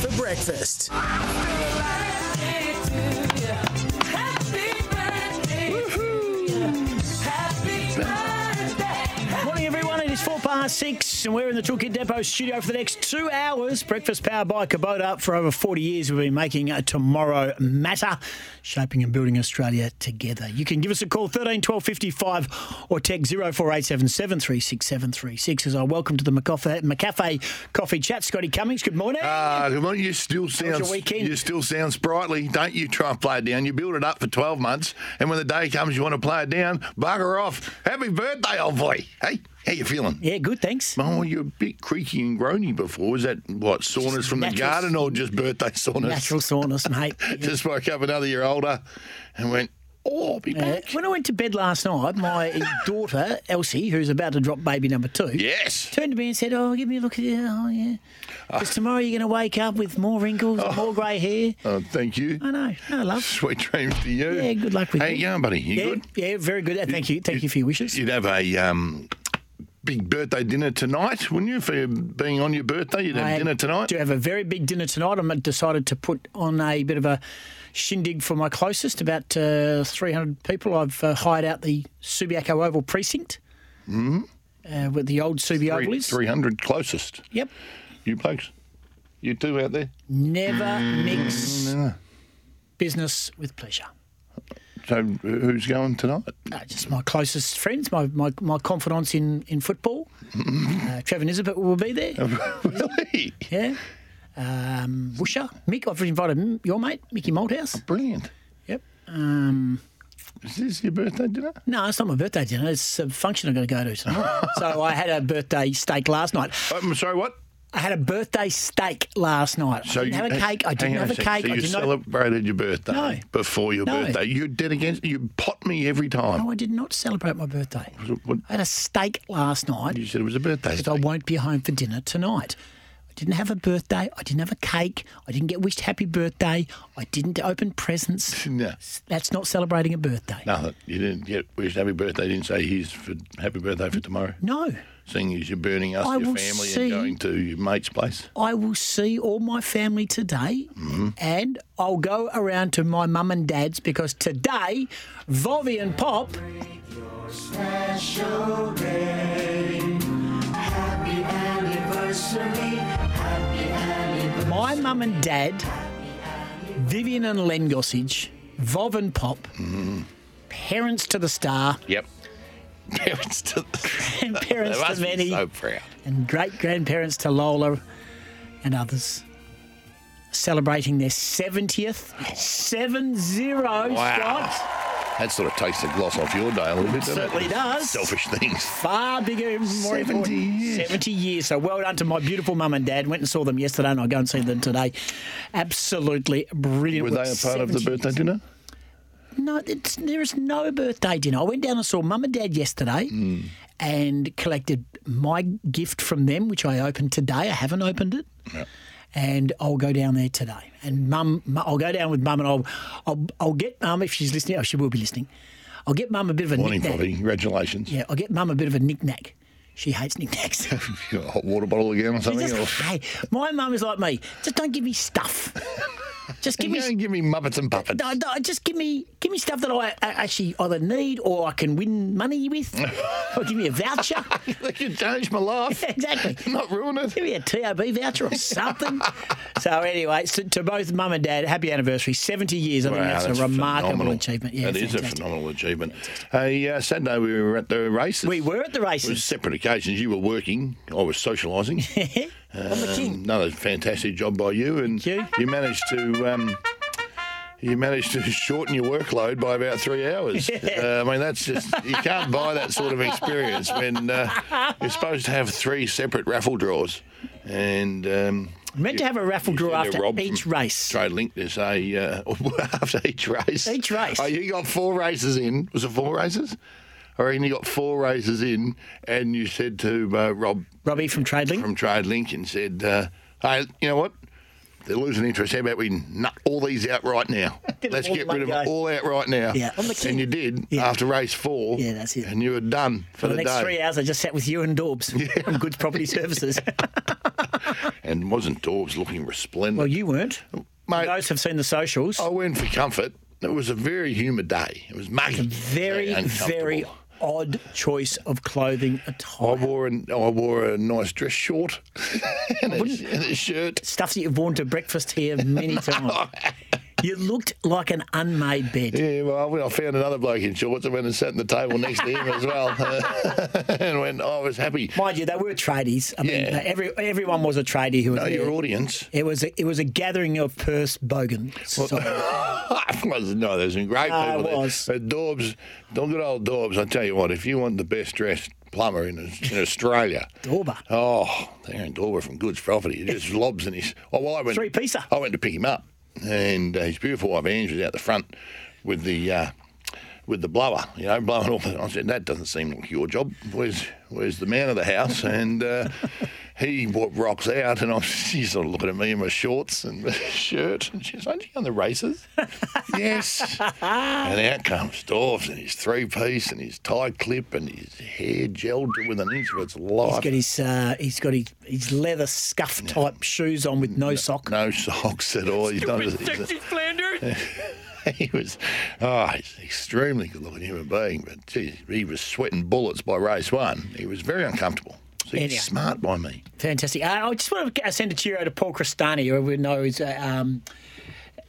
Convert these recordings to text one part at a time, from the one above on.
for breakfast. Morning, everyone. It is four past six, and we're in the Toolkit Depot studio for the next two hours. Breakfast powered by Kubota. For over 40 years, we've been making a tomorrow matter, shaping and building Australia together. You can give us a call, 13 12 55, or text 0487 736 as I welcome to the McCafe, McCafe Coffee Chat. Scotty Cummings, good morning. Ah, good morning. You still sound you still sound sprightly. Don't you try and play it down. You build it up for twelve months, and when the day comes, you want to play it down. Bugger off. Happy birthday, old boy. Hey, how you feeling? yeah, good, thanks. Oh, you're a bit creaky and groany before. Was that what soreness from the garden or just birthday soreness? Natural soreness, mate. Just woke up another year older and went, oh, I'll be Uh, back. when I went to bed last night, my daughter, Elsie, who's about to drop baby number two, yes. turned to me and said, "Oh, give me a look at you. Oh, yeah. Because tomorrow you're going to wake up with more wrinkles, and more grey hair." Oh, thank you. I know. No, love. Sweet dreams to you. Yeah, good luck with How you. you going, buddy? You yeah, good? yeah, very good. Uh, Thank you. Thank you for your wishes. You'd have a um, big birthday dinner tonight, wouldn't you? For being on your birthday, you'd have I dinner tonight. do have a very big dinner tonight. I decided to put on a bit of a shindig for my closest, about uh, 300 people. I've uh, hired out the Subiaco Oval precinct, mm-hmm. uh, where the old Subi Oval is. 300 closest. Yep. You blokes. You two out there. Never mix business with pleasure. So who's going tonight? Uh, just my closest friends, my, my, my confidants in, in football. Uh, Trevor Nisbet will be there. really? Yeah. Um, Woosha, Mick, I've invited m- your mate, Mickey Malthouse. Brilliant. Yep. Um, Is this your birthday dinner? no, it's not my birthday dinner. It's a function I'm going to go to tonight. so I had a birthday steak last night. Oh, I'm sorry, what? I had a birthday steak last night. I didn't have a cake. I didn't have a cake. So I you did not. celebrated your birthday No. before your No. birthday. You did against. You pot me every time. No, I did not celebrate my birthday. What- I had a steak last night. You said it was a birthday. because I won't be home for dinner tonight. I didn't have a birthday. I didn't have a cake. I didn't get wished happy birthday. I didn't open presents. No. That's not celebrating a birthday. Nothing. You didn't get wished happy birthday. You didn't say here's for happy birthday for tomorrow. No. Seeing as you're burning us, I your family, see- and going to your mate's place. I will see all my family today Mm-hmm. and I'll go around to my mum and dad's because today, Vovi and Pop. My mum and dad, Vivian and Len Gossage, Vov and Pop, Mm-hmm. parents to the star, Yep. Parents to grandparents to many, so proud. and great grandparents to Lola and others. Celebrating their 70th, 7 0, Scott. That sort of takes the gloss off your day a little bit, doesn't Certainly it? does. Selfish things. Far bigger, more 70 important. years. 70 years. So well done to my beautiful mum and dad. Went and saw them yesterday and I'll go and see them today. Absolutely brilliant. Were they a part of the 70 birthday dinner? No, it's, there is no birthday dinner. I went down and saw mum and dad yesterday Hmm. and collected my gift from them, which I opened today. I haven't opened it. And I'll go down there today. And mum, I'll go down with mum and I'll, I'll, I'll get mum, if she's listening, oh, she will be listening. I'll get mum a bit of a Morning, knick-knack. Bobby. Congratulations. Yeah, I'll get mum a bit of a knick-knack. She hates knick-knacks. A hot water bottle again or something? just- hey, my mum is like me. Just don't give me stuff. Just give me give me Muppets and Puppets. no, no, just give me give me stuff that I actually either need or I can win money with, or give me a voucher. They can change my life. exactly. Not ruin it. Give me a TOB voucher or something. so anyway, so to both mum and dad, happy anniversary, seventy years. I think Wow, that's, a remarkable phenomenal. achievement. Yeah, that is a phenomenal achievement. Hey, uh, Saturday we were at the races. We were at the It was races. separate occasions. You were working. I was socialising. King. Another fantastic job by you, and you. managed to. Um, you managed to shorten your workload by about three hours. Uh, I mean, that's just, you can't buy that sort of experience when uh, you're supposed to have three separate raffle draws. And um, Meant to have a raffle draw after each race. Trade Link to say uh, after each race. Each race. Oh, you got four races in. Was it four races? I reckon you got four races in, and you said to uh, Rob Robbie from TradeLink. from Trade Link and said, uh, "Hey, you know what? They're losing interest. How about we nut all these out right now? Let's get rid of all out right now." Yeah, I'm the king. And you did Yeah. after race four. Yeah, that's it. And you were done for, the day. For the the next day. three hours, I just sat with you and Daubs from Goods Property Services. and wasn't Dorbs looking resplendent. Well, you weren't. Mate, Those have seen the socials. I went for comfort. It was a very humid day. It was muggy. very, very uncomfortable. Odd choice of clothing I attire. wore an, I wore a nice dress short and, a, and a shirt. Stuff that you've worn to breakfast here many times. You looked like an unmade bed. Yeah, well, I found another bloke in shorts. I went and sat at the table next to him as well, and went. Oh, I was happy. Mind you, they were tradies. I mean, Yeah. every everyone was a tradie who was Know there. your audience. It was a, it was a gathering of purse bogan. Was, no, there's some great No, people it there. was. But Dorbs, don't good old Dorbs. I tell you what, if you want the best dressed plumber in, in Australia, Dorber. oh, they're in Dorber from Goods Property, he just lobs in his. Oh, well, I went Three-piecer. I went to pick him up, and his beautiful wife Ange was out the front with the. Uh, with the blower, you know, blowing off. I said, "That doesn't seem like your job. Where's Where's the man of the house?" And uh, he wa- rocks out, and I'm she's sort of looking at me in my shorts and my shirt, and she's like, "Are you on the races?" yes. And out comes Dorfs and his three piece and his tie clip and his hair gelled with an inch of its He's life. got his uh, he's got his, his leather scuff type shoes on with no sock. No socks at all. He's not. He's, he was, oh, he's an extremely good looking human being, but geez, he was sweating bullets by race one. He was very uncomfortable. So he's Anyhow. smart by me. Fantastic. Uh, I just want to send a cheerio to Paul Cristani, who we know is uh, um,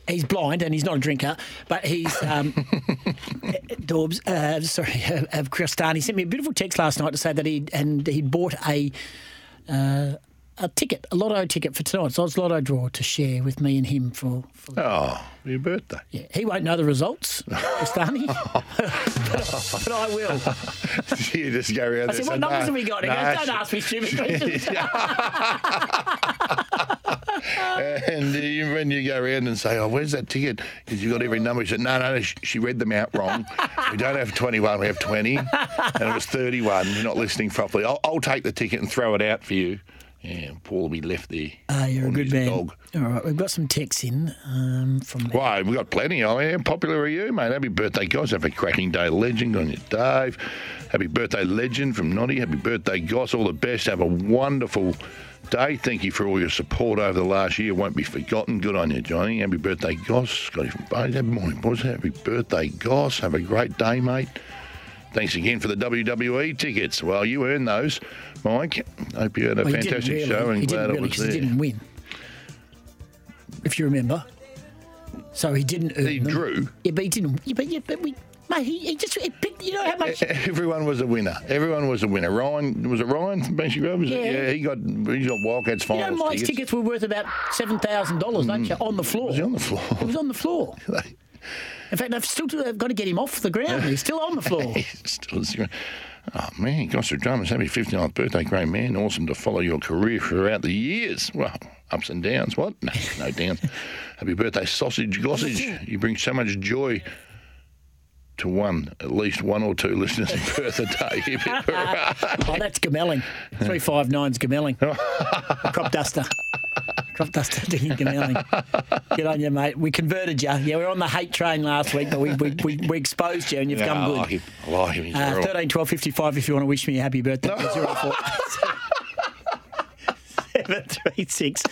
he's blind and he's not a drinker, but he's um, Dorbs. Uh, sorry, uh, of Cristani sent me a beautiful text last night to say that he and he bought a. Uh, a ticket, a lotto ticket for tonight's Oz Lotto draw to share with me and him for. for Oh, your birthday. yeah, he won't know the results, Cristani, but, but I will. you just go around I said, "What and numbers "No, have we got?" He no, goes, "Don't ask me stupid questions." And uh, you, when you go around and say, "Oh, where's that ticket?" Because you've got every number. She said, "No, no, no. She, she read them out wrong. we don't have 21. We have 20, and it was 31. You're not listening properly. I'll, I'll take the ticket and throw it out for you." Yeah, Paul will be left there. Ah, you're a good man. Dog. All right, we've got some texts in um, from. Why, we've got plenty. I mean, how popular are you, mate? Happy birthday, guys. Have a cracking day, legend on your Dave. Happy birthday, legend from Noddy. Happy birthday, Goss. All the best. Have a wonderful day. Thank you for all your support over the last year. Won't be forgotten. Good on you, Johnny. Happy birthday, Goss. Scotty from. Happy morning, boys. Happy birthday, Goss. Have a great day, mate. Thanks again for the WWE tickets. Well, you earned those, Mike. Hope you had a Well, fantastic really. show and he glad didn't it really was 'cause there. he didn't win. If you remember, so he didn't. Earn He them. drew. Yeah, but he didn't. Yeah, but, yeah, but we, mate, he, he just he picked. You know how much. Everyone was a winner. Everyone was a winner. Ryan was it Ryan Grove? Was it? Yeah. Yeah, he got he got Wildcats You know, Mike's tickets. tickets were worth about seven thousand dollars, don't mm. you? On the floor. Was he on the floor? He was on the floor. In fact, they've still they've got to get him off the ground. He's still on the floor. Still zero. Oh man, Gossip Drummers, happy 59th birthday, great man. Awesome to follow your career throughout the years. Well, ups and downs. What? No, no downs. happy birthday, Sausage Gossage. You bring so much joy to one, at least one or two listeners a day. Hip, hip, hurrah. Oh, that's Gamelling. 359's Gamelling. Crop duster. Crop duster digging Gamelling. Good on you, mate. We converted you. Yeah, we were on the hate train last week, but we, we, we, we exposed you and you've Yeah, come I good. like him. I like him. Uh, 13, 12, 55 if you want to wish me a happy birthday. 04 736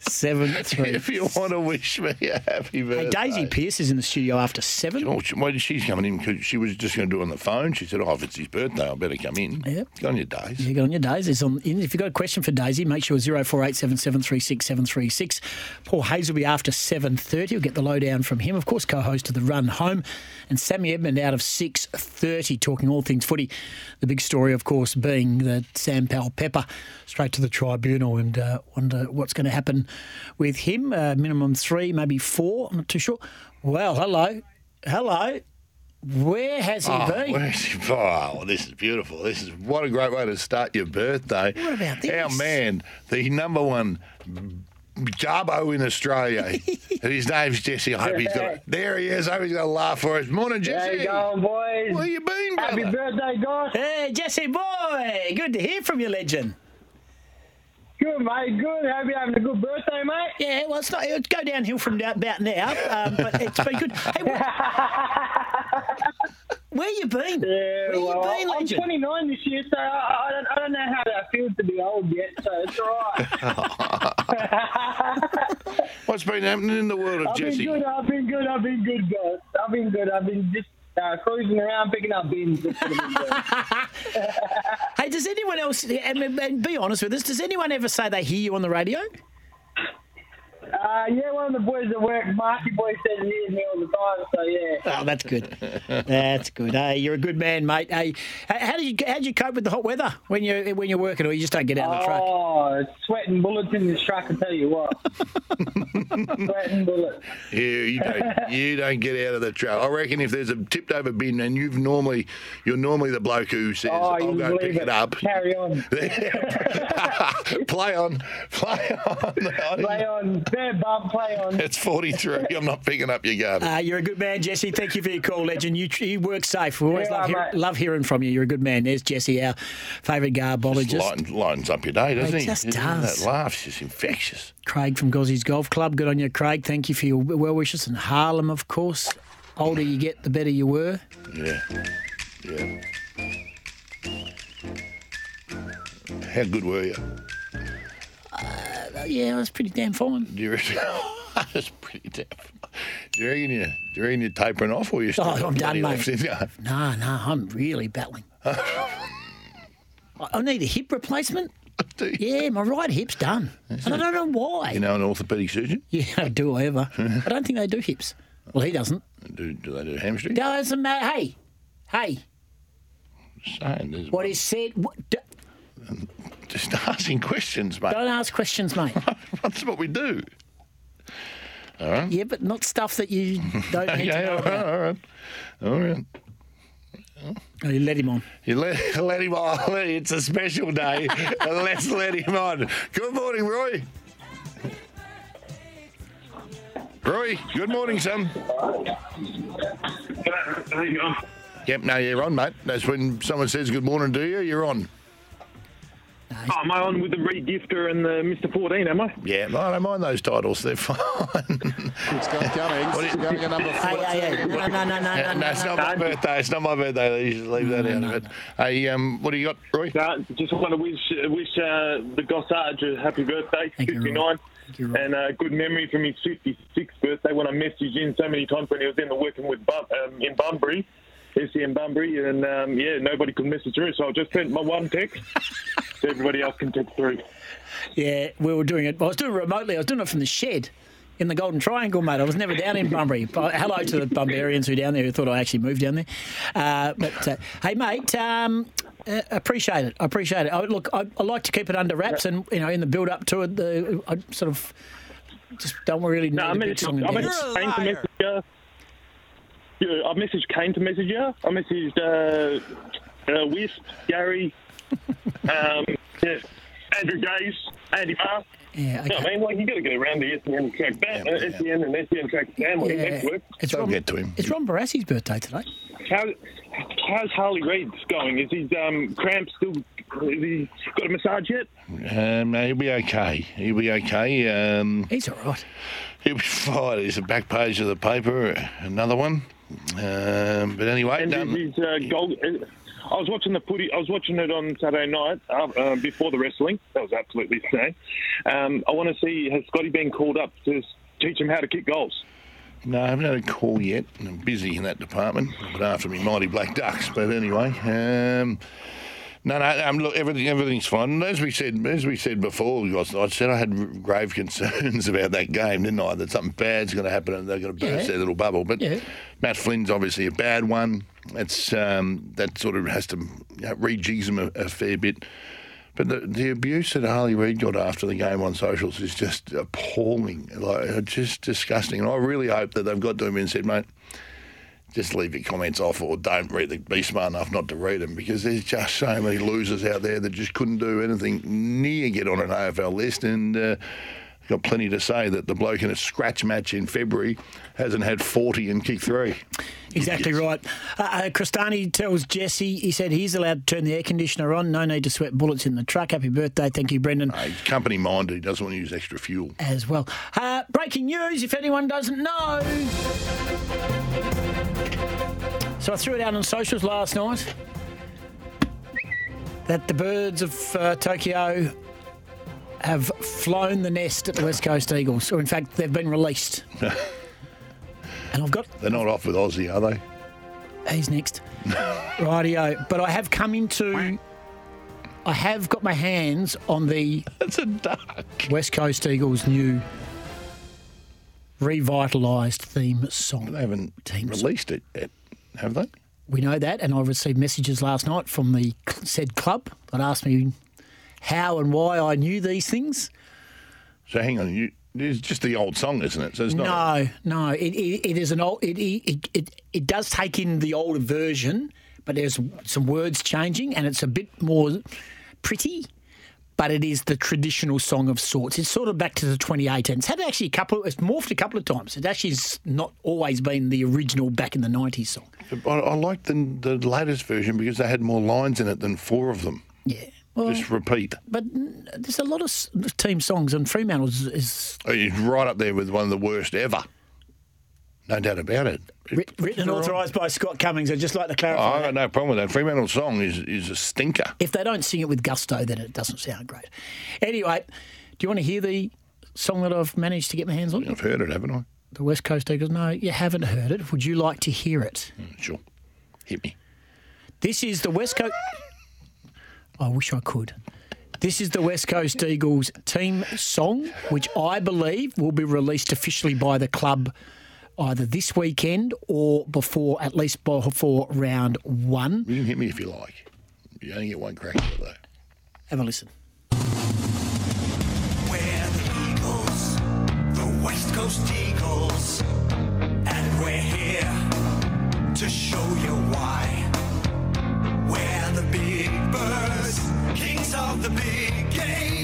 73. If you want to wish me a happy birthday. Hey, Daisy Pearce is in the studio after seven. Oh, she, why did she's coming in? 'Cause she was just going to do it on the phone. She said, "Oh, if it's his birthday, I better come in." Yep. Go on your days. You get on your days. It's on, in. If you've got a question for Daisy, make sure 0487736736. Paul Hayes will be after 7.30. We'll get the lowdown from him. Of course, co-host of The Run Home. And Sammy Edmund out of 6.30 talking all things footy. The big story, of course, being that Sam Powell Pepper straight to the tribunal and uh, wonder what's going to happen with him. Uh, minimum three, maybe four. I'm not too sure. Well, hello. Hello. Where has he Oh, been? where's he? Oh, well, this is beautiful. This is what a great way to start your birthday. What about this? Our man, the number one Garbo in Australia. and his name's Jesse. I hope he's got. There he is. I hope he's got a laugh for us. Morning, How Jesse. you going, boys? Where you been, brother? Happy birthday, guys. Hey, Jesse boy. Good to hear from you, legend. Good, mate. Good. Hope you're having a good birthday, mate. Yeah, well, it's not. It's go downhill from about now, um, but it's been good. Hey, what, Where you been? Yeah, Where you well, been, I'm legend? 29 this year, so I, I, don't, I don't know how that feels to be old yet, so it's all right. What's been happening in the world of I've Jesse? been good, I've been good, I've been good, guys. I've been good, I've been just uh, cruising around picking up bins. Hey, does anyone else, and, and be honest with us, does anyone ever say they hear you on the radio? Uh, yeah, one of the boys at work, Marky Boy, says he hears me all the time, so yeah. Oh, that's good. That's good. Hey, you're a good man, mate. Hey, how do you how did you cope with the hot weather when you when you're working, or you just don't get out of the truck? Oh, sweating bullets in this truck, I tell you what. sweating bullets. Yeah, you don't you don't get out of the truck. I reckon if there's a tipped over bin and you've normally you're normally the bloke who says Oh, I'll go pick it. it up. Carry on. play on, play on. Play on. Fair bump, play on. It's 43. I'm not picking up your garbage. Uh, you're a good man, Jesse. Thank you for your call, legend. You, you work safe. We always Yeah, love, hear, love hearing from you. You're a good man. There's Jesse, our favourite garbologist. Lighten, lightens up your day, doesn't It he? just Isn't does. That laugh's just infectious. Craig from Gozzies Golf Club. Good on you, Craig. Thank you for your well wishes. And Harlem, of course. Older you get, the better you were. Yeah. Yeah. How good were you? Uh, yeah, I was pretty damn fine. Do you reckon? That's pretty damn. Do you reckon you, do you reckon you're tapering off or you still Oh, got I'm done, mate. left in you? No, no, I'm really battling. I I need a hip replacement. Do you? Yeah, my right hip's done. And I don't know why. You know an orthopaedic surgeon? Yeah, do I ever. I don't think they do hips. Well, he doesn't. Do, do they do hamstring? Doesn't matter. Hey, hey, Saying, there's- what is said. What, d- Just asking questions, mate. don't ask questions, mate. That's what we do. All right. yeah, but not stuff that you don't need Okay, to know all right, about. all right. All right. Oh, you let him on. You let, let him on. It's a special day. Let's let him on. Good morning, Roy. Roy, good morning, son. How you going? Yep, no, you're on, mate. That's when someone says good morning to you, you're on. Oh, am I on with the regifter and the Mr. 14, am I? Yeah, I don't mind those titles. They're fine. It's got Cummings going at number Hey, 14. hey, hey. No, no, no, no, no, no, no. it's no. not my birthday. It's not my birthday. You should leave that out of it. Hey, um, what do you got, Roy? No, just want to wish wish uh, the Gossage a happy birthday, Thank you, Roy. 59, you, Roy. and uh, good memory from his 56th birthday when I messaged in so many times when he was in the working with Bum, um, in Bunbury, SCM Bunbury, and um, yeah, nobody could message through, so I just sent my one text so everybody else can text through. Yeah, we were doing it. I was doing it remotely. I was doing it from the shed in the Golden Triangle, mate. I was never down in Bunbury. But hello to the Bumbarians who are down there who thought I actually moved down there. Uh, but uh, hey, mate, um, uh, appreciate it. I appreciate it. I, look, I, I like to keep it under wraps, and you know, in the build up to it, the, I sort of just don't really know. No, I a big messaged, song I and dance. messaged Kane to message you. Yeah, I messaged Kane to message you. I messaged uh, uh, Wisp, Gary, um, yeah, Andrew Gaze, Andy Maher. Yeah, You know what okay. I mean? Like, you got to get around the SEN track fam- Yeah, uh, yeah. SEN and SEN track family Yeah. network. It's Don't Ron, get to him. It's Ron Barassi's birthday today. How, how's Harley Reid going? Is his um, cramp still? Has he got a massage yet? Um, no, he'll be okay. He'll be okay. Um, He's all right. he'll be fine. He's the back page of the paper. Another one. Um, but anyway, And um, his uh, goal. uh, I was watching the footy. I was watching it on Saturday night uh, uh, before the wrestling. That was absolutely insane. Um, I want to see has Scotty been called up to teach him how to kick goals? no, I haven't had a call yet. I'm busy in that department. But after me mighty black ducks. But anyway, um, no, no. Um, look, everything, everything's fine. As we said, as we said before, I said I had grave concerns about that game, didn't I? That something bad's going to happen and they're going to burst Yeah. their little bubble. But Yeah. Matt Flynn's obviously a bad one. It's um, that sort of has to you know, rejigs him a, a fair bit. But the, the abuse that Harley Reid got after the game on socials is just appalling, like just disgusting. And I really hope that they've got to him and said, mate, just leave your comments off or don't read them. Be smart enough not to read them because there's just so many losers out there that just couldn't do anything near get on an AFL list. And uh, got plenty to say that the bloke in a scratch match in February hasn't had 40 and kicked three. Exactly right. Uh, uh, Cristani tells Jesse, he said he's allowed to turn the air conditioner on. No need to sweat bullets in the truck. Happy birthday. Thank you, Brendan, A company minded, he doesn't want to use extra fuel. as well. Uh, breaking news, if anyone doesn't know. So I threw it out on socials last night that the birds of uh, Tokyo have flown the nest at the West Coast Eagles, or in fact, they've been released. and I've got They're not off with Aussie, are they? He's next. Rightio. But I have come into. I have got my hands on the That's a duck. West Coast Eagles' new revitalised theme song. They haven't Teams. released it yet, have they? We know that, and I received messages last night from the said club that asked me how and why I knew these things. So hang on, you, it's just the old song, isn't it? So it's not. No, no, it, it, it is an old. It, it it it does take in the older version, but there's some words changing, and it's a bit more pretty. But it is the traditional song of sorts. It's sort of back to the 2018. It's had actually a couple. It's morphed a couple of times. It actually has not always been the original back in the 90s song. I, I like the, the latest version because they had more lines in it than four of them. Yeah. Well, Just repeat. but there's a lot of team songs, and Fremantle is, is Oh, right up there with one of the worst ever. No doubt about it. writ- written and authorised by Scott Cummings. I'd just like to Oh, clarify. I that. got no problem with that. Fremantle song is, is a stinker. if they don't sing it with gusto, then it doesn't sound great. Anyway, do you want to hear the song that I've managed to get my hands on? I've heard it, haven't I? The West Coast Eagles? No, you haven't heard it. Would you like to hear it? Mm, Sure. Hit me. This is the West Coast. I wish I could. This is the West Coast Eagles team song, which I believe will be released officially by the club either this weekend or before, at least before round one. You can hit me if you like. You only get one crack at it, though. Have a listen. We're the Eagles, the West Coast Eagles, and we're here to show you why. We're the big birds, kings of the big game.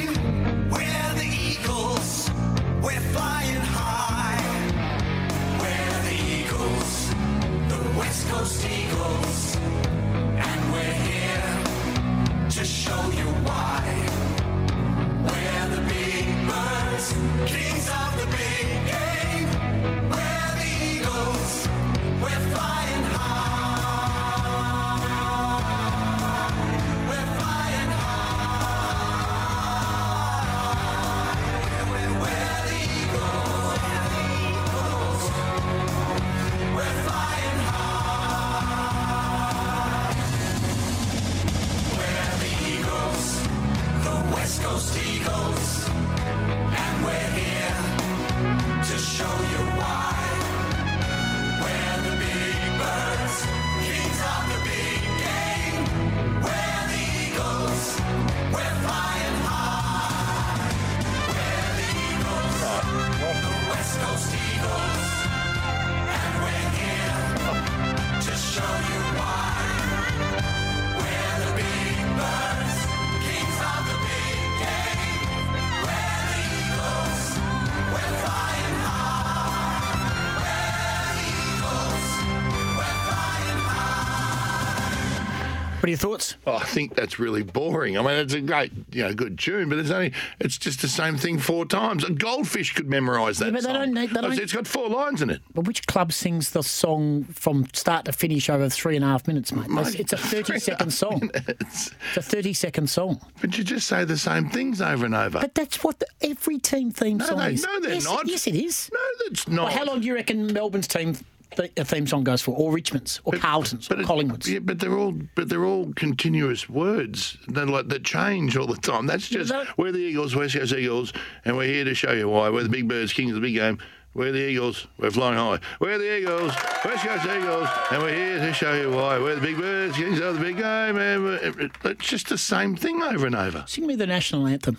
What are your thoughts? Oh, I think that's really boring. I mean, it's a great, you know, good tune, but it's only, it's just the same thing four times. A goldfish could memorise that. Yeah, but they song. don't need- they don't- It's got four lines in it. But which club sings the song from start to finish over three and a half minutes, mate? Mate, it's a three 30 and a second half song. minutes. It's a 30 second song. But you just say the same things over and over. But that's what the, every team theme no, song they, is. no, they're yes, not. Yes, it is. No, that's not. Well, how long do you reckon Melbourne's team th- a theme song goes for, or Richmond's, or Carlton's, or it- Collingwood's? Yeah, but they're all but they're all continuous words that like that change all the time. That's just that- we're the Eagles, West Coast Eagles, and we're here to show you why. We're the big birds, kings of the big game. We're the Eagles, we're flying high. We're the Eagles, West Coast Eagles, and we're here to show you why. We're the big birds, kings of the big game. And it's just the same thing over and over. Sing me the national anthem.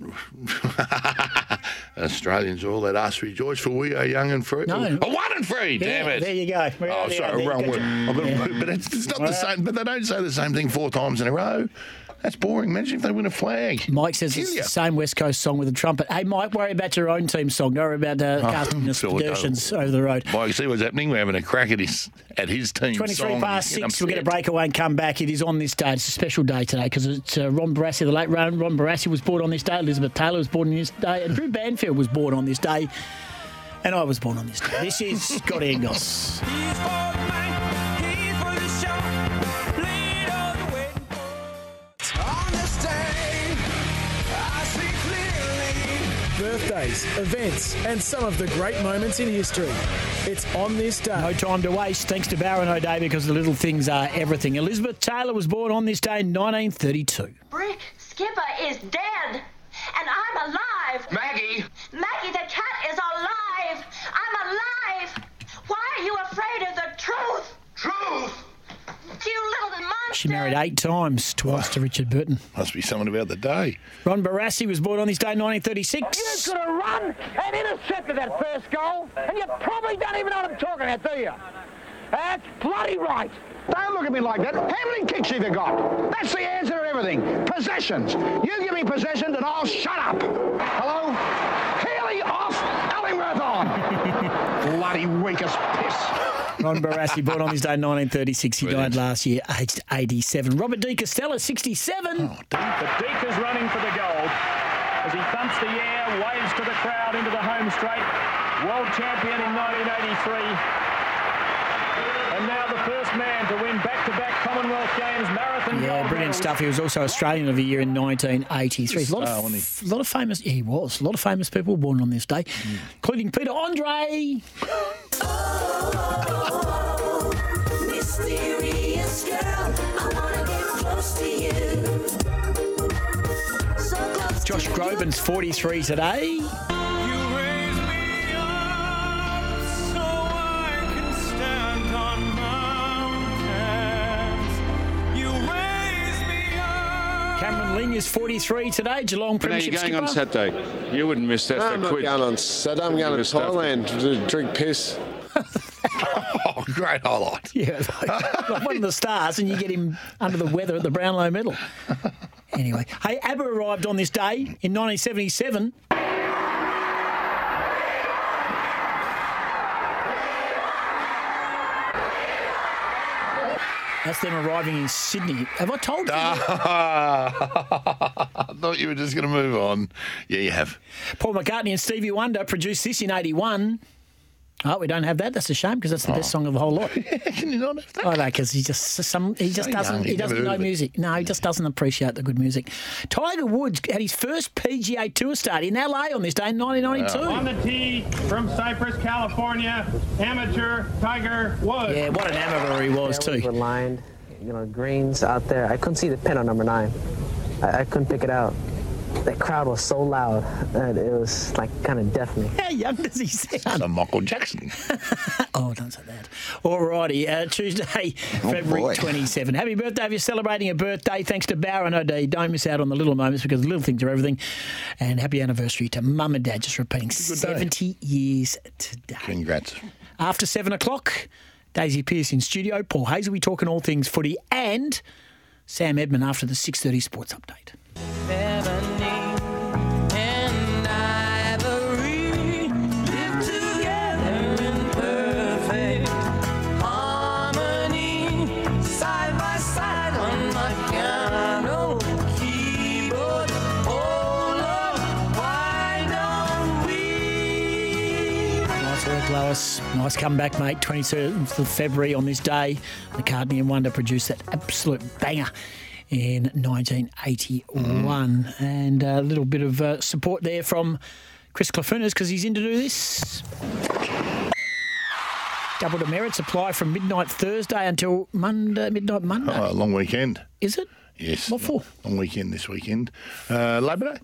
Australians are all let us rejoice, for we are young and free. No. Oh, one and free, damn Yeah, it. there you go. Well, Oh, sorry, wrong word. But it's, it's not the same. But they don't say the same thing four times in a row. That's boring. Imagine if they win a flag. Mike says Kill it's ya. the same West Coast song with a trumpet. Hey, Mike, worry about your own team song. Don't worry about uh, casting Phil, don't. Over the road. Mike, see what's happening? We're having a crack at his at his team. Twenty three past six. We'll get a breakaway and come back. It is on this day. It's a special day today because it's uh, Ron Barassi, the late Ron, Ron Barassi was born on this day. Elizabeth Taylor was born on this day. And Drew Banfield was born on this day. And I was born on this day. This is Scott Engels. Birthdays, events, and some of the great moments in history. It's on this day. No time to waste. Thanks to Baron O'Day because the little things are everything. Elizabeth Taylor was born on this day in 1932. Brick Skipper is dead, and I'm alive. Maggie! Maggie the cat is alive. I'm alive. Why are you afraid of the truth? Truth! You little monster. She married eight times, twice to Richard Burton. Must be something about the day. Ron Barassi was born on this day in 1936. You could have run and intercepted that first goal, and you probably don't even know what I'm talking about, do you? That's bloody right. Don't look at me like that. How many kicks have you got? That's the answer to everything. Possessions. You give me possessions and I'll shut up. Hello? Healy off, Ellingworth on. Bloody weakest piss. Ron Barassi, born on this day 1936. He Brilliant. died last year, aged 87. Robert De Castella, 67. But Deek is running for the gold as he thumps the air, waves to the crowd into the home straight. World champion in 1983. And now the first man to win back-to-back Commonwealth Games marathon Yeah, gold brilliant stuff. He was also Australian of the Year in 1983. A lot, Star, of, wasn't a lot of famous. Yeah, he was. A lot of famous people born on this day, Hmm. including Peter Andre. Mysterious girl, I wanna get close to you. So close Josh to. Groban's 43 today. Ling is 43 today. Geelong Now Premiership you're going on. Saturday. You wouldn't miss that No, for I'm not quid. going on Saturday. I'm going to Good stuff. Thailand to drink piss. Oh, great highlight. Yeah, like, like one of the stars, and you get him under the weather at the Brownlow Medal. Anyway, hey, ABBA arrived on this day in 1977. That's them arriving in Sydney. Have I told you? Ah. I thought you were just going to move on. Yeah, you have. Paul McCartney and Stevie Wonder produced this in 81. Oh, we don't have that. That's a shame because that's the best oh. song of the whole lot. Can you not have that? Oh no, because he just some he just So doesn't young, he he'd doesn't know heard it. music. No, he just doesn't appreciate the good music. Tiger Woods had his first PGA Tour start in LA on this day in 1992. On the tee from Cypress, California, amateur Tiger Woods. Yeah, what an amateur he was Fairways were too. lined, you know, greens out there. I couldn't see the pin on number nine. I, I couldn't pick it out. That crowd was so loud that it was like kind of deafening. How young does he sound? So Michael Jackson. Oh, don't say that. Alrighty, uh, Tuesday, February boy. 27. Happy birthday if you're celebrating a birthday. Thanks to Baron O'Day. Don't miss out on the little moments because the little things are everything. And happy anniversary to Mum and Dad, just repeating 70 years today. Congrats. After seven o'clock, Daisy Pearce in studio, Paul Hayes will be talking all things footy, and Sam Edmund after the 6.30 sports update. Ebony Nice. Nice comeback, mate. 27th of February on this day. McCartney and Wonder produced that absolute banger in 1981. And a little bit of uh, support there from Chris Clafunas because he's in to do this. Double demerits apply from midnight Thursday until Monday, midnight Monday. Oh, long weekend. Is it? Yes. What for? Long weekend this weekend. Uh, Labor Day?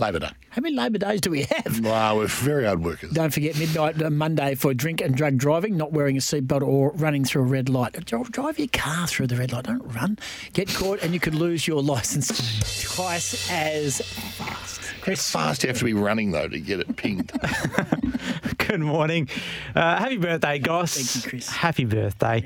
Labor Day. How many Labor Days do we have? Wow, we're very hard workers. Don't forget midnight uh, Monday for drink and drug driving, not wearing a seatbelt or running through a red light. Drive your car through the red light. Don't run. Get caught and you could lose your license twice as fast. Chris, Fast you have to be running, though, to get it pinged. Good morning. Uh, happy birthday, Goss. Thank you, Chris. Happy birthday.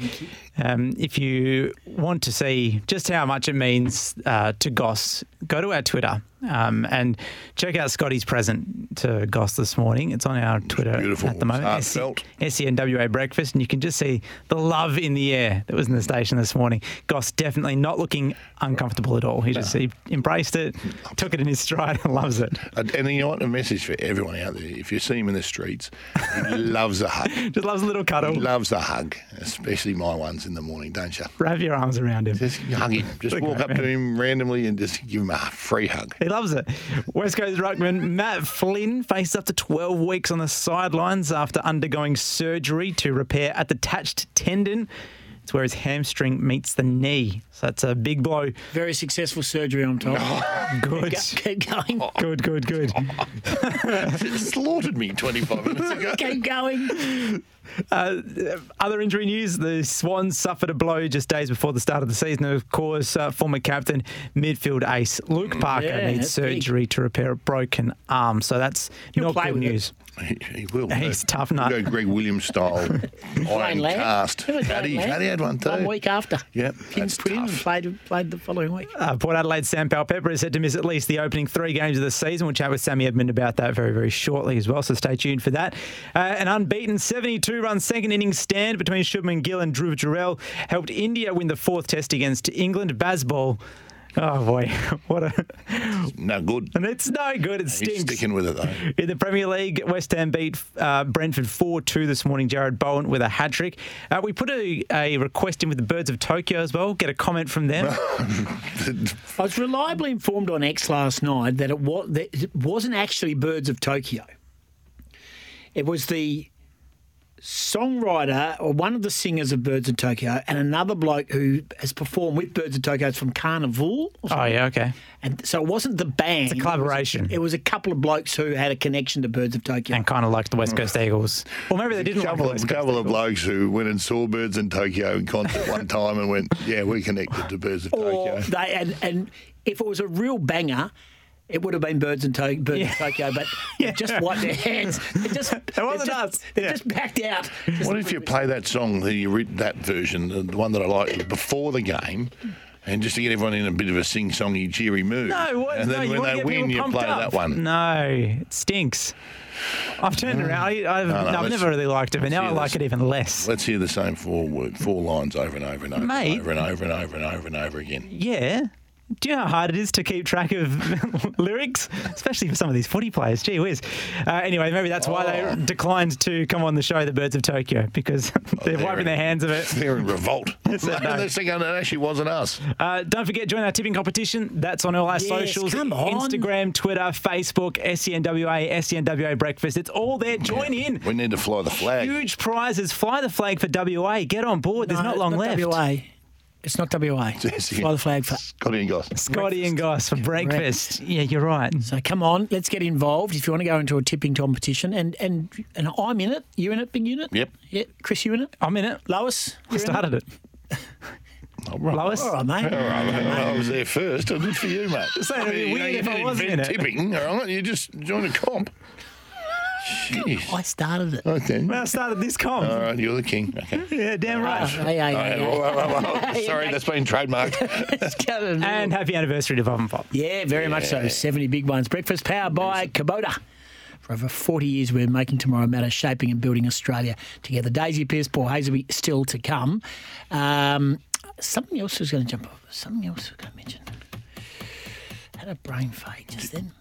Um, if you want to see just how much it means uh, to Goss, go to our Twitter um, and check out Scotty's present to Goss this morning. It's on our Twitter beautiful. at the moment. Heartfelt. SENWA breakfast, and you can just see the love in the air that was in the station this morning. Goss definitely not looking uncomfortable at all. He just he embraced it, took it in his stride, and loves it. And and you know what? A message for everyone out there. If you see him in the streets, he loves a hug. Just loves a little cuddle. He loves a hug, especially my ones in the morning, don't you? Wrap your arms around him. Just hug him. Just walk great up to him randomly and just give him a free hug. He loves it. West Coast ruckman Matt Flynn faced up to 12 weeks on the sidelines after undergoing surgery to repair a detached tendon. It's where his hamstring meets the knee. So that's a big blow. Very successful surgery, I'm told. Oh. Good. Keep going. Oh. Good, good, good. It slaughtered me 25 minutes ago. Keep going. Uh, other injury news: the Swans suffered a blow just days before the start of the season. Of course, uh, former captain, midfield ace Luke Parker Yeah, needs that's big. surgery to repair a broken arm. So that's He'll not play good news. He, he will. He's tough nut. Go Greg Williams style iron Lane Lamb. cast. Who was Paddy, Lane Paddy had one too. One week after. Yep, Pins that's put in and tough. played, played the following week. Uh, Port Adelaide Sam Pepper is set to miss at least the opening three games of the season. We'll chat with Sammy Edmund about that very, very shortly as well, so stay tuned for that. Uh, an unbeaten 72 run second innings stand between Shubman Gill and Dhruv Jurel helped India win the fourth test against England. Bazball. Oh boy, what a. No good. And it's no good, it stinks. He's sticking with it though. In the Premier League, West Ham beat uh, Brentford 4 2 this morning. Jarrod Bowen with a hat trick. Uh, we put a, a request in with the Birds of Tokyo as well. Get a comment from them. I was reliably informed on X last night that it, was, that it wasn't actually Birds of Tokyo. It was the songwriter or one of the singers of Birds of Tokyo and another bloke who has performed with Birds of Tokyo. It's from Carnival. oh, yeah, okay. And so it wasn't the band. It's a collaboration. It was, a couple of blokes who had a connection to Birds of Tokyo. And kind of liked the West Coast Eagles. Or maybe they didn't like the couple, of, West Coast couple of Eagles. blokes who went and saw Birds in Tokyo in concert one time and went, yeah, we're connected to Birds of or Tokyo. they and, and if it was a real banger. It would have been Birds and to- Birds of Tokyo, but they just wiped their hands. It just it wasn't just, us. They Yeah. just backed out. What if you play that song, the ori- that version, the the one that I like, before the game, and just to get everyone in a bit of a sing-songy, cheery mood? No, what? And then you when they win, you play up. that one. No, it stinks. I've turned around. I, I've, No, no, I've never really liked it, but now I like this. it even less. Let's hear the same four word, four lines over and over and over Mate. and over and over and over and over and over again. Yeah. Do you know how hard it is to keep track of lyrics, especially for some of these footy players? Gee whiz. Uh, anyway, maybe that's why Oh. they declined to come on the show, the Birds of Tokyo, because they're they're wiping in- their hands of it. They're in revolt. Said no. They're thinking it actually wasn't us. Uh, don't forget, join our tipping competition. That's on all our Yes, socials come on. Instagram, Twitter, Facebook, E SENWA, SENWA Breakfast. It's all there. Join in. We need to fly the flag. Huge prizes. Fly the flag for WA. Get on board. There's not long left. WA. It's not WA. Fly the flag for. Scotty and Goss. Scotty and Goss for breakfast. Yeah, you're right. So come on, let's get involved. If you want to go into a tipping competition, and and and I'm in it. You in it, big unit. Yep. Yeah, Chris, you in it? I'm in it. Lois, I started it. All right. Lois? All right, mate. All right, well, I was there first. I did for you, mate. So it'd be You know, weird if I wasn't invent in it. tipping, all right? You just joined a comp. Jeez. I started it. Okay. When I started this comp. All right, you're the king. Okay. Yeah, damn right. Hey, hey, hey, hey. Sorry, that's been trademarked. And happy anniversary to Pop and Pop. Yeah, very much so. 70 big ones. Breakfast powered by Kubota. For over 40 years, we're making tomorrow matter, shaping and building Australia together. Daisy Pearce, Paul Hasleby, still to come. Um, something else was going to jump off. Something else I was going to mention. Had a brain fade just then.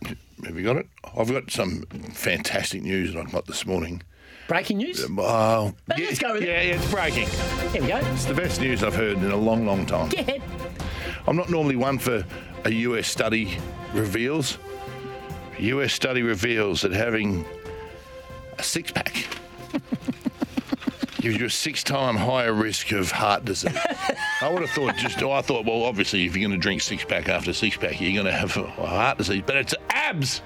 Have you got it? I've got some fantastic news that I got this morning. Breaking news? Oh, Let's go with it. yeah, yeah, it's breaking. Here we go. It's the best news I've heard in a long, long time. Get. I'm not normally one for a US study reveals. US study reveals that having a six pack gives you a six time higher risk of heart disease. I would have thought just, I thought, well, obviously, if you're going to drink six pack after six pack, you're going to have heart disease. But it's abs.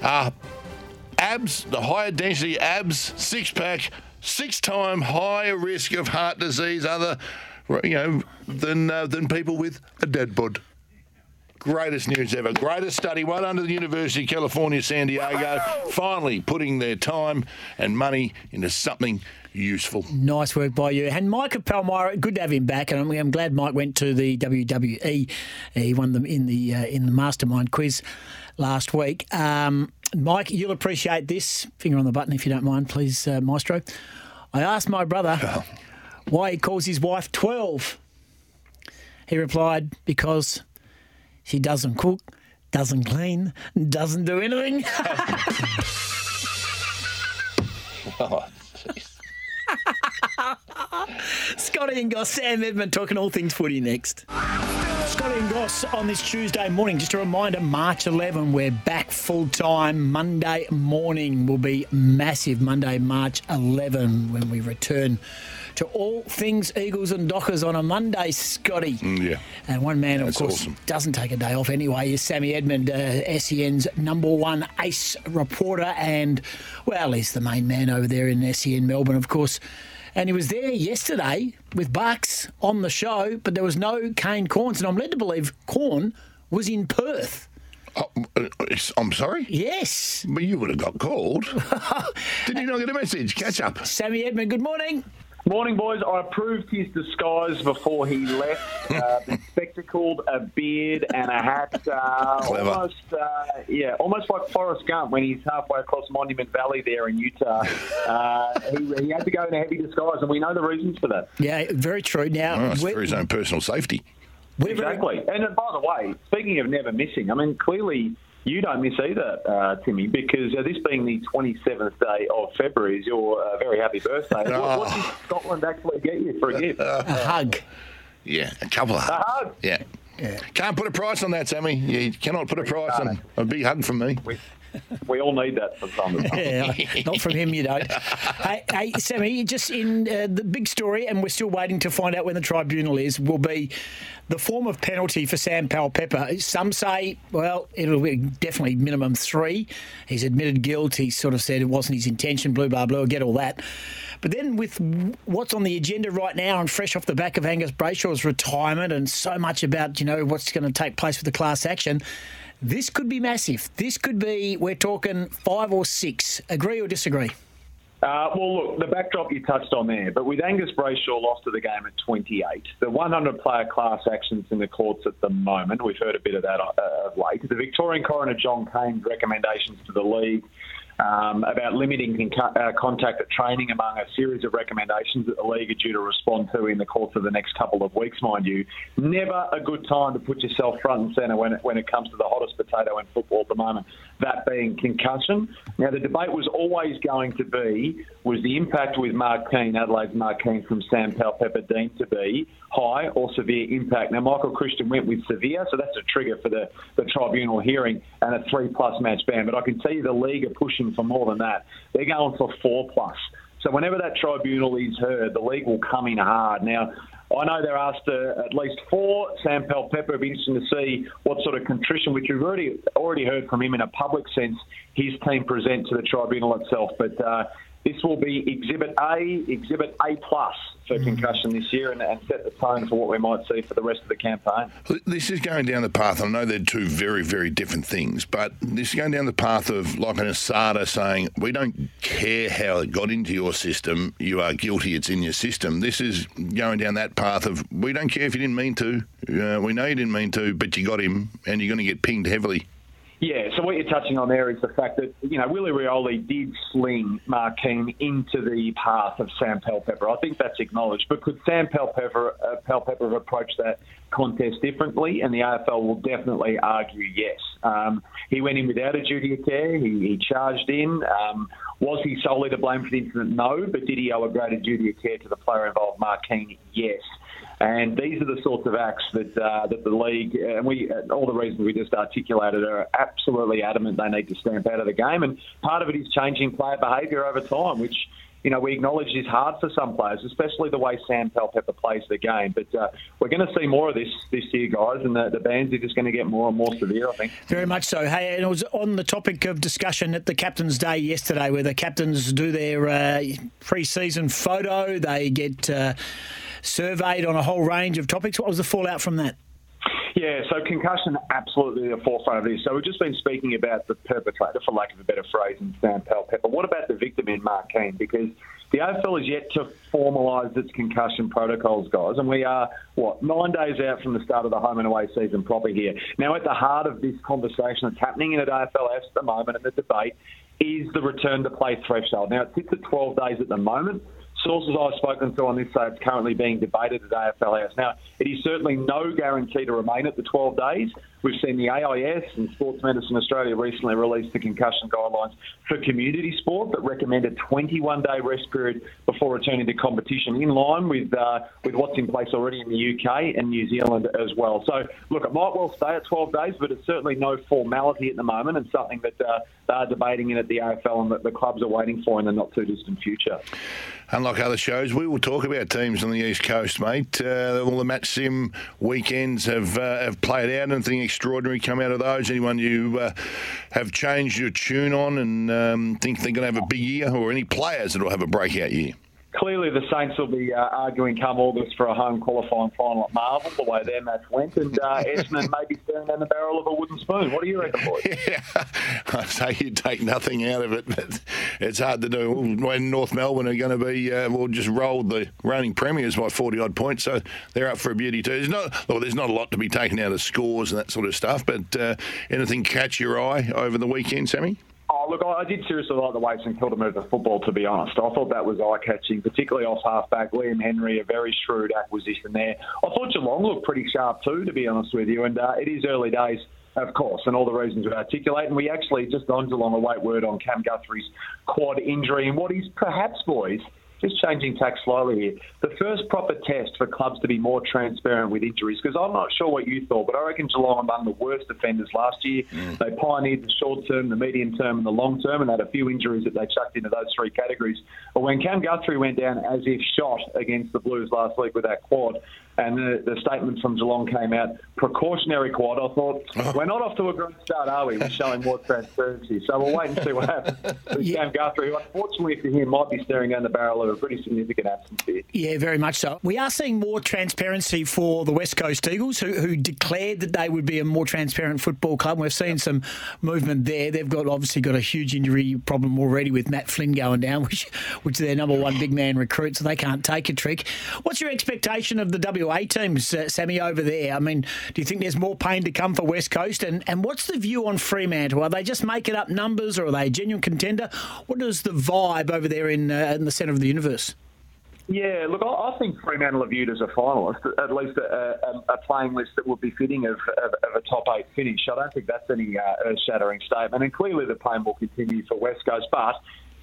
Uh, abs, the higher density abs, six pack, six time higher risk of heart disease, other, you know, than uh, than people with a dead bod. Greatest news ever. Greatest study. Well done to the University of California, San Diego. Finally putting their time and money into something useful. Nice work by you. And Mike Palmyra, good to have him back. And I'm, I'm glad Mike went to the WWE. He won them in the uh, in the Mastermind quiz last week. Um, Mike, you'll appreciate this. Finger on the button if you don't mind, please, uh, Maestro. I asked my brother why he calls his wife 12. He replied, because she doesn't cook, doesn't clean, doesn't do anything. Oh, Scotty and Goss, Sam Edmund talking all things footy next. Scotty and Goss on this Tuesday morning. Just a reminder, March 11, we're back full time. Monday morning will be massive. Monday, March 11, when we return to all things Eagles and Dockers on a Monday, Scotty. Mm, yeah. And one man, That's of course, awesome. doesn't take a day off anyway, is Sammy Edmund, uh, SEN's number one ace reporter. And, well, he's the main man over there in SEN Melbourne, of course. And he was there yesterday with Bucks on the show, but there was no Kane Cornes. And I'm led to believe Corn was in Perth. Oh, uh, I'm sorry? Yes. But you would have got called. Did you not get a message? Catch up. Sammy Edmund, good morning. Morning, boys. I approved his disguise before he left. Uh, been spectacled, a beard, and a hat. Uh, Clever. almost, uh, yeah, almost like Forrest Gump when he's halfway across Monument Valley there in Utah. Uh, he, he had to go in a heavy disguise, and we know the reasons for that. Yeah, very true. Now, Oh, for his own personal safety. Exactly. And uh, by the way, speaking of never missing, I mean, clearly you don't miss either, uh, Timmy, because uh, this being the 27th day of February is your uh, very happy birthday. What, what did Scotland actually get you for a gift? a hug. Yeah, a couple of hugs. A hugs. hug. Yeah. Can't put a price on that, Sammy. You cannot put a price on a big hug from me. We all need that from time to time. Yeah, not from him, you don't. hey, hey, Sammy, just in uh, the big story, and we're still waiting to find out when the tribunal is, will be the form of penalty for Sam Powell Pepper. Some say, well, it'll be definitely minimum three. He's admitted guilt. He sort of said it wasn't his intention, blah, blah, blah, get all that. But then with what's on the agenda right now and fresh off the back of Angus Brayshaw's retirement and so much about, you know, what's going to take place with the class action, this could be massive. This could be, we're talking five or six. Agree or disagree? Uh, well, look, the backdrop you touched on there, but with Angus Brayshaw lost to the game at 28, the 100 player class actions in the courts at the moment, we've heard a bit of that uh, of late. The Victorian coroner John Cain's recommendations to the league um, about limiting uh, contact at training, among a series of recommendations that the league are due to respond to in the course of the next couple of weeks, mind you. Never a good time to put yourself front and centre when it, when it comes to the hottest potato in football at the moment, that being concussion. Now, the debate was always going to be was the impact with Mark Keane, Adelaide's Mark Keane from Sam Powell-Pepper deemed to be high or severe impact. Now, Michael Christian went with severe, so that's a trigger for the, the tribunal hearing and a three plus match ban. But I can tell you the league are pushing for more than that. They're going for four plus. So whenever that tribunal is heard, the league will come in hard. Now, I know they're asked at least four. Sam Powell-Pepper, it'll be interesting to see what sort of contrition, which we've already already heard from him in a public sense, his team present to the tribunal itself. But uh, this will be Exhibit A, Exhibit A plus for concussion this year, and, and set the tone for what we might see for the rest of the campaign. This is going down the path. I know they're two very, very different things, but this is going down the path of like an Asada saying, "We don't care how it got into your system. You are guilty. It's in your system." This is going down that path of, "We don't care if you didn't mean to. Uh, we know you didn't mean to, but you got him, and you're going to get pinged heavily." Yeah, so what you're touching on there is the fact that, you know, Willie Rioli did sling Mark Keane into the path of Sam Powell-Pepper. I think that's acknowledged. But could Sam Powell-Pepper, uh, have approached that contest differently? And the AFL will definitely argue yes. Um, he went in without a duty of care. He, he charged in. Um, was he solely to blame for the incident? No. But did he owe a greater duty of care to the player involved, Mark Keane? Yes. And these are the sorts of acts that uh, that the league and we all the reasons we just articulated are absolutely adamant they need to stamp out of the game. And part of it is changing player behaviour over time, which you know we acknowledge is hard for some players, especially the way Sam Powell-Pepper plays the game. But uh, we're going to see more of this this year, guys, and the, the bans are just going to get more and more severe. I think. Very much so. Hey, and it was on the topic of discussion at the Captain's Day yesterday, where the captains do their uh, pre-season photo. They get uh, surveyed on a whole range of topics. What was the fallout from that? Yeah, so concussion absolutely the forefront of this. So we've just been speaking about the perpetrator, for lack of a better phrase, in Sam Pepper. What about the victim in Mark Keane? Because the AFL is yet to formalise its concussion protocols, guys, and we are, what, nine days out from the start of the home and away season proper here. Now, at the heart of this conversation that's happening in at AFLS at the moment and the debate is the return to play threshold. Now, it sits at 12 days at the moment. Sources I've spoken to on this say it's currently being debated at AFLS. Now, it is certainly no guarantee to remain at the 12 days. We've seen the AIS and Sports Medicine Australia recently released the concussion guidelines for community sport that recommend a 21 day rest period before returning to competition, in line with uh, with what's in place already in the UK and New Zealand as well. So, look, it might well stay at 12 days, but it's certainly no formality at the moment and something that uh, they are debating in at the AFL and that the clubs are waiting for in the not too distant future. Unlike other shows, we will talk about teams on the East Coast, mate. Uh, all the match sim weekends have uh, have played out. Anything extraordinary come out of those? Anyone you uh, have changed your tune on and um, think they're going to have a big year, or any players that will have a breakout year? Clearly, the Saints will be uh, arguing come August for a home qualifying final at Marvel, the way their match went, and uh, Essendon may be staring down the barrel of a wooden spoon. What do you reckon, boys? I say you take nothing out of it, but it's hard to do when North Melbourne are going to be, uh, well, just rolled the reigning premiers by 40 odd points, so they're up for a beauty too. There's not, well, there's not a lot to be taken out of scores and that sort of stuff, but uh, anything catch your eye over the weekend, Sammy? Oh, look, I did seriously like the way St Kilda moved the football, to be honest. I thought that was eye-catching, particularly off half-back. Liam Henry, a very shrewd acquisition there. I thought Geelong looked pretty sharp too, to be honest with you, and uh, it is early days, of course, and all the reasons we articulate. And we actually, just on Geelong, await word on Cam Guthrie's quad injury and what is perhaps, boys, just changing tack slightly here. The first proper test for clubs to be more transparent with injuries, because I'm not sure what you thought, but I reckon Geelong among the worst offenders last year. Mm. They pioneered the short term, the medium term, and the long term, and had a few injuries that they chucked into those three categories. But when Cam Guthrie went down as if shot against the Blues last week with that quad, and the, the statement from Geelong came out, precautionary quad, I thought, we're not off to a great start, are we? We're showing more transparency. So we'll wait and see what happens with Cam Guthrie, who unfortunately for him might be staring down the barrel of a pretty significant absence here. Yeah, very much so. We are seeing more transparency for the West Coast Eagles, who, who declared that they would be a more transparent football club. We've seen some movement there. They've got obviously got a huge injury problem already with Matt Flynn going down, which which is their number one big man recruit, so they can't take a trick. What's your expectation of the WA teams, uh, Sammy, over there? I mean, do you think there's more pain to come for West Coast? And, and what's the view on Fremantle? Are they just making up numbers, or are they a genuine contender? What is the vibe over there in uh, in the centre of the universe? Yeah, look, I, think Fremantle are viewed as a finalist, at least a, a, a playing list that would be fitting of, of, of a top eight finish. I don't think that's any uh, earth-shattering statement, and clearly the pain will continue for West Coast. But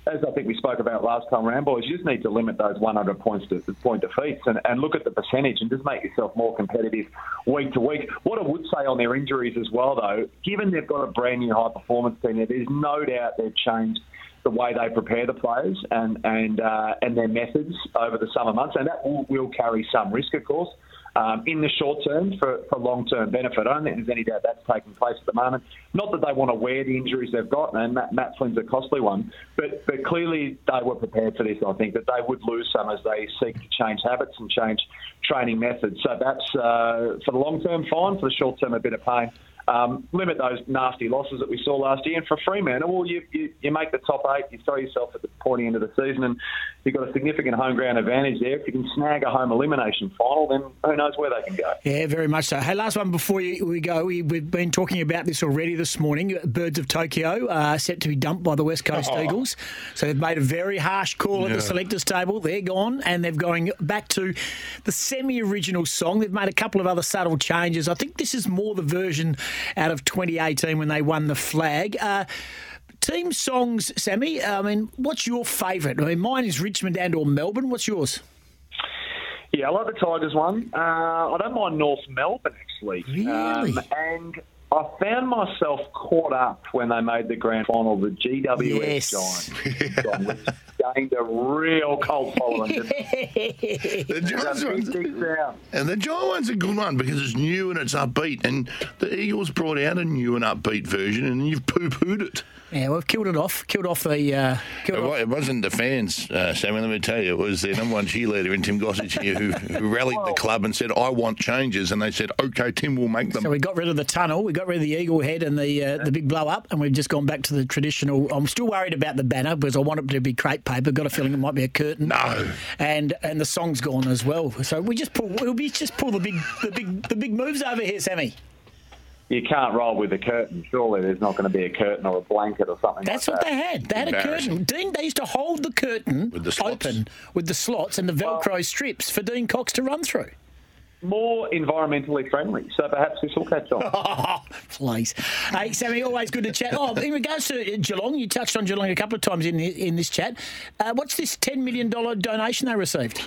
as I think we spoke about last time around, boys, you just need to limit those 100 points to point defeats and, and look at the percentage and just make yourself more competitive week to week. What I would say on their injuries as well, though, given they've got a brand new high performance team, there's no doubt they've changed the way they prepare the players and and uh, and their methods over the summer months, and that will, will carry some risk, of course. Um, in the short term for, for long term benefit. I don't think there's any doubt that's taking place at the moment. Not that they want to wear the injuries they've got, and Matt, Matt Flynn's a costly one, but, but clearly they were prepared for this, I think, that they would lose some as they seek to change habits and change training methods. So that's, uh, for the long term, fine. For the short term, a bit of pain. Um, limit those nasty losses that we saw last year. And for Fremantle, well, you, you, you make the top eight, you throw yourself at the pointy end of the season, and you've got a significant home ground advantage there. If you can snag a home elimination final, then who knows where they can go. Yeah, very much so. Hey, last one before you, we go. We, we've been talking about this already this morning. Birds of Tokyo are set to be dumped by the West Coast Oh. Eagles. So they've made a very harsh call at the selectors table. They're gone and they're going back to the semi original song. They've made a couple of other subtle changes. I think this is more the version out of 2018 when they won the flag. Uh, Team songs, Sammy. I mean, what's your favourite? I mean, mine is Richmond and or Melbourne. What's yours? Yeah, I like the Tigers one. Uh, I don't mind North Melbourne actually. Really? Um, and I found myself caught up when they made the grand final. The GWS Yes. Giants. John West gained a real cult following. didn't The it? Giants Big, one's, and the Giant one's a good one because it's new and it's upbeat. And the Eagles brought out a new and upbeat version, and you've poo-pooed it. Yeah, we've killed it off. Killed off the. Uh, killed It off. it wasn't the fans, uh, Sammy. Let me tell you, it was their number one cheerleader in Tim Gossage here who, who rallied the club and said, "I want changes," and they said, "Okay, Tim, we'll make them." So we got rid of the tunnel, we got rid of the eagle head and the uh, the big blow up, and we've just gone back to the traditional. I'm still worried about the banner because I want it to be crepe paper. Got a feeling it might be a curtain. No, and and the song's gone as well. So we just pull. We'll be just pull the big the big the big moves over here, Sammy. You can't roll with a curtain. Surely there's not going to be a curtain or a blanket or something. That's like what that. they had. They had a curtain. Dean, they used to hold the curtain open with the slots and the Velcro strips for Dean Cox to run through. More environmentally friendly, so perhaps this will catch on. Please. Hey, Sammy, always good to chat. Oh, in regards to Geelong, you touched on Geelong a couple of times in in this chat. Uh, what's this $10 million donation they received?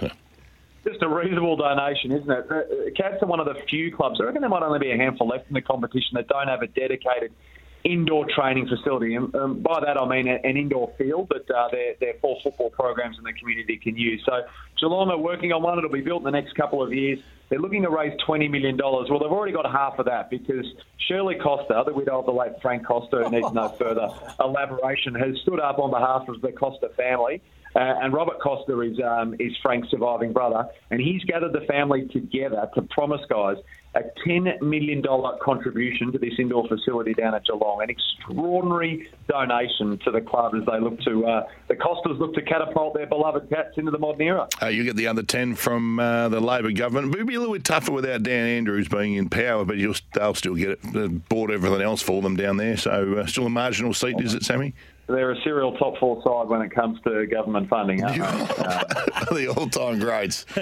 Just a reasonable donation, isn't it? The Cats are one of the few clubs. I reckon there might only be a handful left in the competition that don't have a dedicated indoor training facility. And um, by that I mean an indoor field that uh, their, their four football programs in the community can use. So Geelong are working on one. It'll be built in the next couple of years. They're looking to raise $20 million. Well, they've already got half of that because Shirley Costa, the widow of the late Frank Costa, who needs no further elaboration, has stood up on behalf of the Costa family. Uh, and Robert Costa is um, is Frank's surviving brother, and he's gathered the family together to promise guys a ten million dollar contribution to this indoor facility down at Geelong. An extraordinary donation to the club as they look to uh, the Costas look to catapult their beloved Cats into the modern era. Uh, you get the other 10 from uh, the Labor government. It would be a little bit tougher without Dan Andrews being in power, but they'll still get it. They've bought everything else for them down there. So uh, still a marginal seat, is it, Sammy? They're a serial top four side when it comes to government funding. aren't they? Uh, the all-time greats.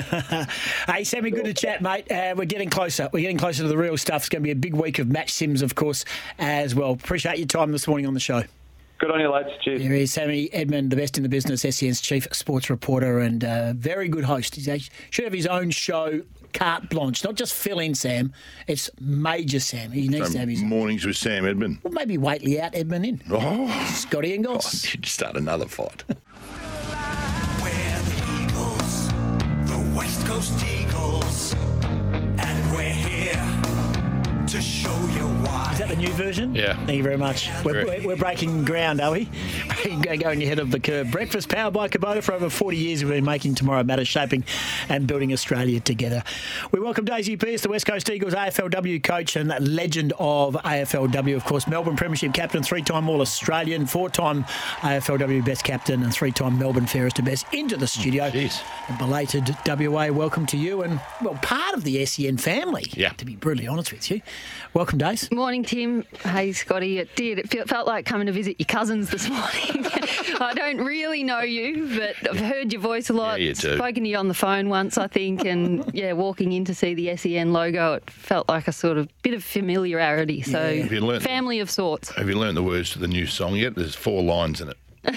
Hey, Sammy, good to chat, mate. Uh, we're getting closer. We're getting closer to the real stuff. It's going to be a big week of match sims, of course, as well. Appreciate your time this morning on the show. Good on you, lads. Cheers. Here is Sammy Edmund, the best in the business, SEN's chief sports reporter and uh, very good host. He should have his own show, carte blanche, not just fill in Sam. It's major Sam. He needs um, to have his. Mornings with Sam Edmund. Well, maybe Whateley out, Edmund in. Oh, Scotty and Goss. you'd start another fight. West Coast Eagles, and we're here to show you why. Is that the new version? Yeah. Thank you very much. We're, we're, we're breaking ground, are we? Going ahead of the curve. Breakfast powered by Kubota for over 40 years. We've been making tomorrow matter, shaping and building Australia together. We welcome Daisy Pearce, the West Coast Eagles AFLW coach and legend of AFLW, of course, Melbourne Premiership captain, three time All Australian, four time AFLW best captain, and three time Melbourne fairest to best into the studio. Oh, and belated WA, welcome to you and, well, part of the SEN family, Yeah. to be brutally honest with you. Welcome, Dace. Morning, Tim. Hey, Scotty. It did. It felt like coming to visit your cousins this morning. I don't really know you, but I've heard your voice a lot. Yeah, you do. Spoken to you on the phone once, I think, and yeah, walking in to see the SEN logo, it felt like a sort of bit of familiarity. So, Yeah. Learnt- family of sorts. Have you learnt the words to the new song yet? There's four lines in it.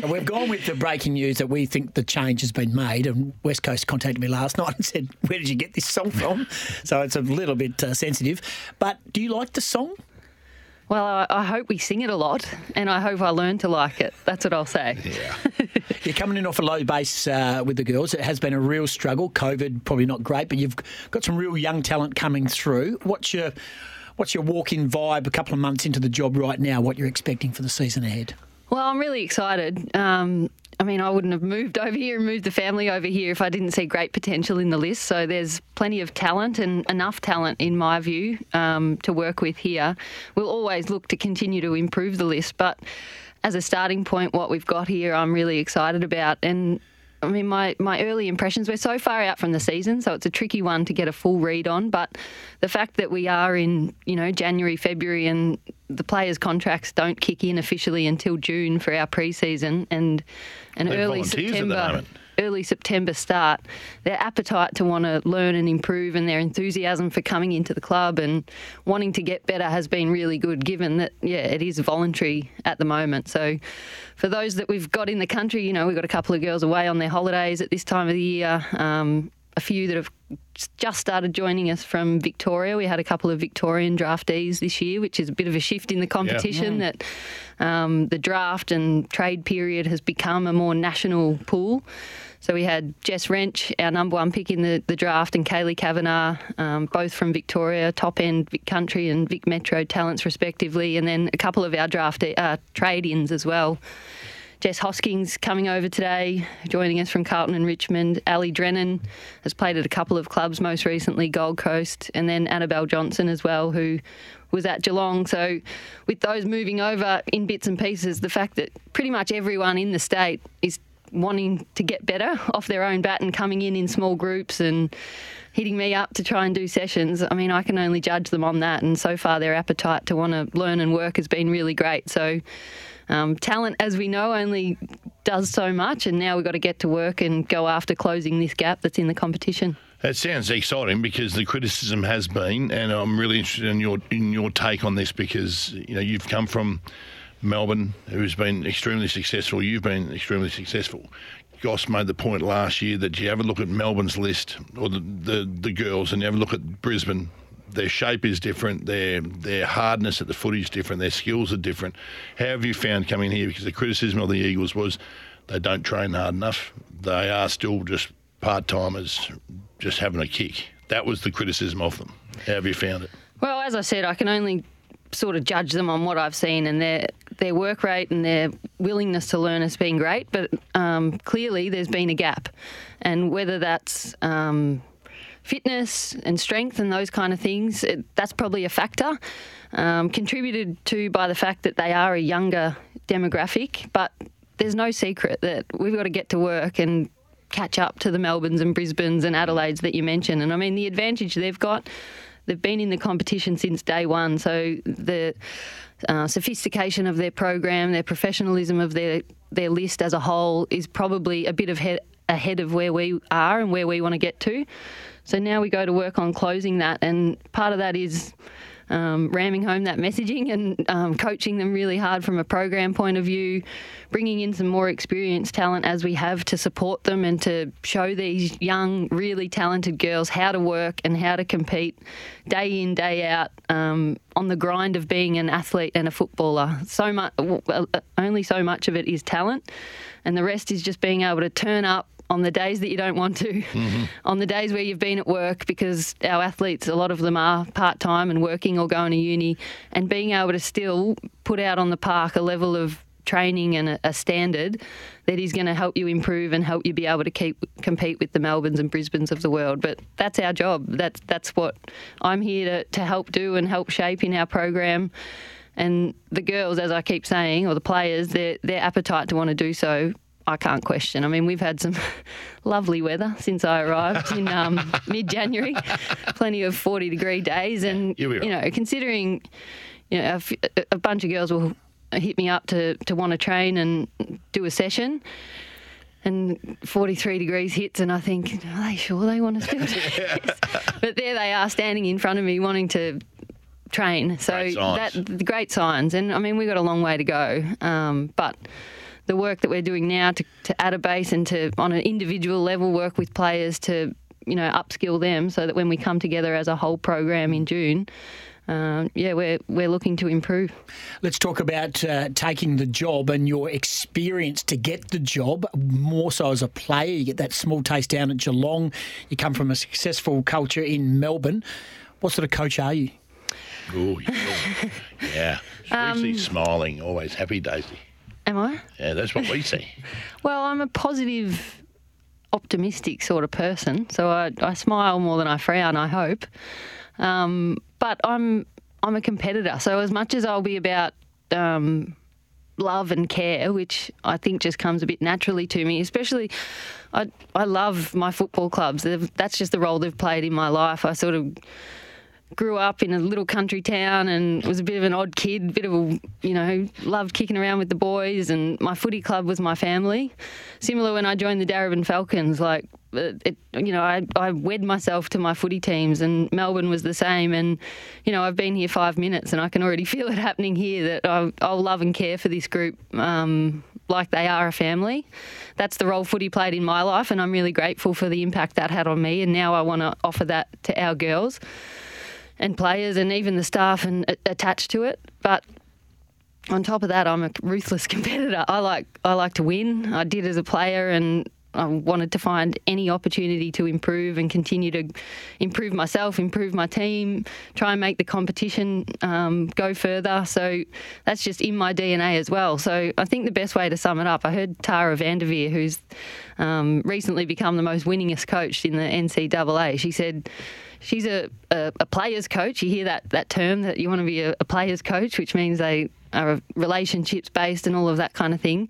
So we've gone with the breaking news that we think the change has been made. And West Coast contacted me last night and said, "Where did you get this song from?" so it's a little bit uh, sensitive. But do you like the song? Well, I, I hope we sing it a lot, and I hope I learn to like it. That's what I'll say. You're coming in off a low base uh, with the girls. It has been a real struggle. COVID probably not great, but you've got some real young talent coming through. What's your What's your walk-in vibe? A couple of months into the job right now. What you're expecting for the season ahead? Well, I'm really excited. Um, I mean, I wouldn't have moved over here and moved the family over here if I didn't see great potential in the list. So there's plenty of talent and enough talent, in my view, um, to work with here. We'll always look to continue to improve the list, but as a starting point, what we've got here, I'm really excited about. And I mean, my, my early impressions, we're so far out from the season, so it's a tricky one to get a full read on. But the fact that we are in, you know, January, February, and the players' contracts don't kick in officially until June for our pre-season and an They're early volunteers at the September moment. Early September start, their appetite to want to learn and improve and their enthusiasm for coming into the club and wanting to get better has been really good, given that, yeah, it is voluntary at the moment. So for those that we've got in the country, you know, we've got a couple of girls away on their holidays at this time of the year. Um, a few that have just started joining us from Victoria. We had a couple of Victorian draftees this year, which is a bit of a shift in the competition. Yeah. That um, the draft and trade period has become a more national pool. So we had Jess Wrench, our number one pick in the, the draft, and Kaylee Kavanagh, um, both from Victoria, top end Vic Country and Vic Metro talents respectively, and then a couple of our draft uh, trade ins as well. Jess Hosking coming over today, joining us from Carlton and Richmond. Ali Drennan has played at a couple of clubs, most recently Gold Coast, and then Annabelle Johnson as well, who was at Geelong. So, with those moving over in bits and pieces, the fact that pretty much everyone in the state is wanting to get better off their own bat and coming in in small groups and hitting me up to try and do sessions. I mean, I can only judge them on that. And so far, their appetite to want to learn and work has been really great. So, um, talent, as we know, only does so much. And now we've got to get to work and go after closing this gap that's in the competition. That sounds exciting because the criticism has been, and I'm really interested in your in your take on this because you know you've come from Melbourne, who's been extremely successful. You've been extremely successful. Goss made the point last year that you have a look at Melbourne's list or the, the, the girls, and you have a look at Brisbane. Their shape is different. Their their hardness at the footy is different. Their skills are different. How have you found coming here? Because the criticism of the Eagles was they don't train hard enough. They are still just part timers, just having a kick. That was the criticism of them. How have you found it? Well, as I said, I can only sort of judge them on what I've seen, and their their work rate and their willingness to learn has been great. But um, clearly, there's been a gap, and whether that's um, fitness and strength and those kind of things, it, that's probably a factor. Um, contributed to by the fact that they are a younger demographic, but there's no secret that we've got to get to work and catch up to the Melbournes and Brisbanes and Adelaides that you mentioned. And I mean, the advantage they've got, they've been in the competition since day one. So the uh, sophistication of their program, their professionalism of their their list as a whole is probably a bit of he- ahead of where we are and where we want to get to. So now we go to work on closing that, and part of that is um, ramming home that messaging and um, coaching them really hard from a program point of view, bringing in some more experienced talent as we have to support them and to show these young, really talented girls how to work and how to compete day in, day out um, on the grind of being an athlete and a footballer. So much, only so much of it is talent, and the rest is just being able to turn up on the days that you don't want to, mm-hmm. on the days where you've been at work, because our athletes, a lot of them are part time and working or going to uni, and being able to still put out on the park a level of training and a, a standard that is going to help you improve and help you be able to keep compete with the Melbournes and Brisbanes of the world. But that's our job. That's that's what I'm here to, to help do and help shape in our program. And the girls, as I keep saying, or the players, their their appetite to want to do so I can't question. I mean, we've had some lovely weather since I arrived in um, mid January, plenty of 40 degree days. And, right. you know, considering you know, a, f- a bunch of girls will hit me up to, to want to train and do a session. And 43 degrees hits, and I think, are they sure they want to still do this? but there they are standing in front of me wanting to train. So Great that the great signs. And I mean, we've got a long way to go. Um, but the work that we're doing now to, to add a base and to, on an individual level, work with players to, you know, upskill them so that when we come together as a whole program in June, um, yeah, we're, we're looking to improve. Let's talk about uh, taking the job and your experience to get the job, more so as a player. You get that small taste down at Geelong. You come from a successful culture in Melbourne. What sort of coach are you? Oh, yeah. yeah. We see smiling, always happy, Daisy. Am I? Yeah, that's what we see. Well, I'm a positive, optimistic sort of person, so I, I smile more than I frown. I hope, um, but I'm I'm a competitor. So as much as I'll be about um, love and care, which I think just comes a bit naturally to me, especially. I, I love my football clubs. They've, that's just the role they've played in my life. I sort of grew up in a little country town and was a bit of an odd kid, bit of a, you know, loved kicking around with the boys and my footy club was my family. Similar when I joined the Darebin Falcons, like, uh, it, you know, I, I wed myself to my footy teams and Melbourne was the same. And, you know, I've been here five minutes and I can already feel it happening here that I'll, I'll love and care for this group um, like they are a family. That's the role footy played in my life, and I'm really grateful for the impact that had on me. And now I want to offer that to our girls and players, and even the staff and a- attached to it. But on top of that, I'm a ruthless competitor. I like I like to win. I did as a player, and I wanted to find any opportunity to improve and continue to improve myself, improve my team, try and make the competition um, go further. So that's just in my DNA as well. So I think the best way to sum it up, I heard Tara Vanderveer, who's um, recently become the most winningest coach in the NCAA. She said she's a, a, a player's coach. You hear that, that term that you want to be a, a player's coach, which means they are relationships based and all of that kind of thing.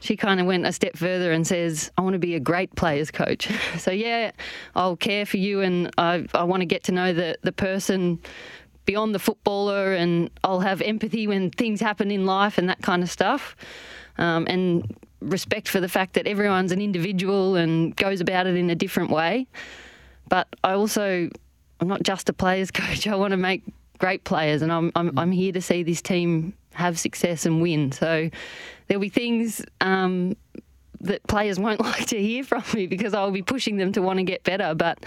She kind of went a step further and says, I want to be a great player's coach. So, yeah, I'll care for you and I, I want to get to know the, the person beyond the footballer and I'll have empathy when things happen in life and that kind of stuff. Um, and respect for the fact that everyone's an individual and goes about it in a different way. But I also, I'm not just a players coach. I want to make great players, and I'm I'm, I'm here to see this team have success and win. So there'll be things. Um, that players won't like to hear from me because I'll be pushing them to want to get better. But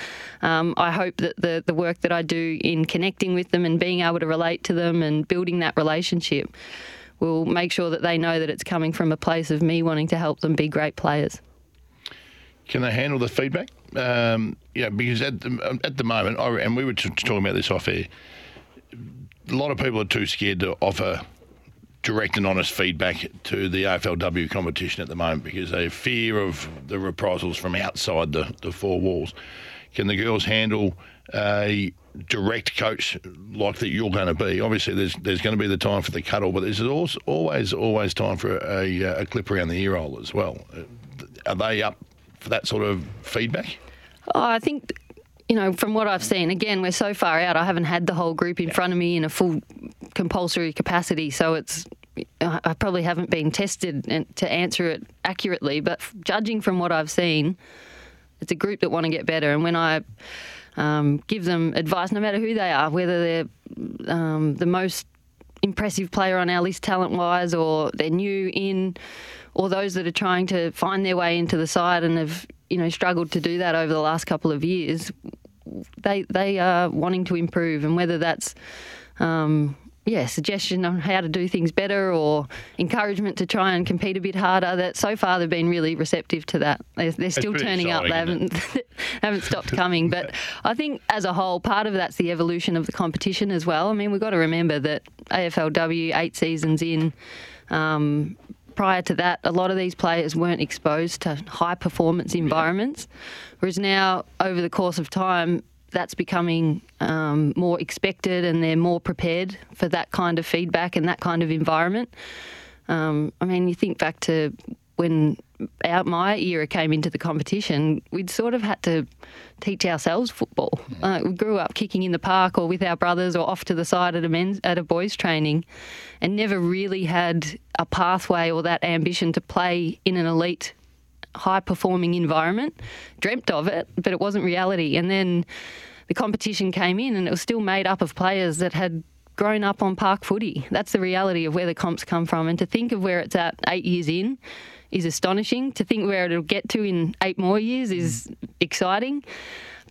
um, I hope that the, the work that I do in connecting with them and being able to relate to them and building that relationship will make sure that they know that it's coming from a place of me wanting to help them be great players. Can they handle the feedback? Um, yeah, because at the, at the moment, I, and we were talking about this off air, a lot of people are too scared to offer direct and honest feedback to the AFLW competition at the moment because they fear of the reprisals from outside the, the four walls. Can the girls handle a direct coach like that you're going to be? Obviously, there's there's going to be the time for the cuddle, but there's also always always time for a, a clip around the ear hole as well. Are they up for that sort of feedback? Oh, I think, you know, from what I've seen, again, we're so far out. I haven't had the whole group in front of me in a full compulsory capacity, so it's. I I probably haven't been tested to answer it accurately, but judging from what I've seen, it's a group that want to get better. And when I um, give them advice, no matter who they are, whether they're um, the most impressive player on our list talent wise, or they're new in, or those that are trying to find their way into the side and have you know struggled to do that over the last couple of years, they they are wanting to improve, and whether that's um, yeah, suggestion on how to do things better or encouragement to try and compete a bit harder. That so far they've been really receptive to that. They're, they're still turning up. They haven't haven't stopped coming. But I think as a whole, part of that's the evolution of the competition as well. I mean, we've got to remember that AFLW eight seasons in. Um, prior to that, a lot of these players weren't exposed to high performance environments, whereas now, over the course of time, that's becoming um, more expected and they're more prepared for that kind of feedback and that kind of environment. Um, I mean, you think back to when our, my era came into the competition, we'd sort of had to teach ourselves football. Uh, we grew up kicking in the park or with our brothers or off to the side at a men's at a boys' training, and never really had a pathway or that ambition to play in an elite high performing environment. Dreamt of it, but it wasn't reality. And then the competition came in and it was still made up of players that had grown up on park footy. That's the reality of where the comps come from. And to think of where it's at eight years in is astonishing. To think where it'll get to in eight more years is exciting.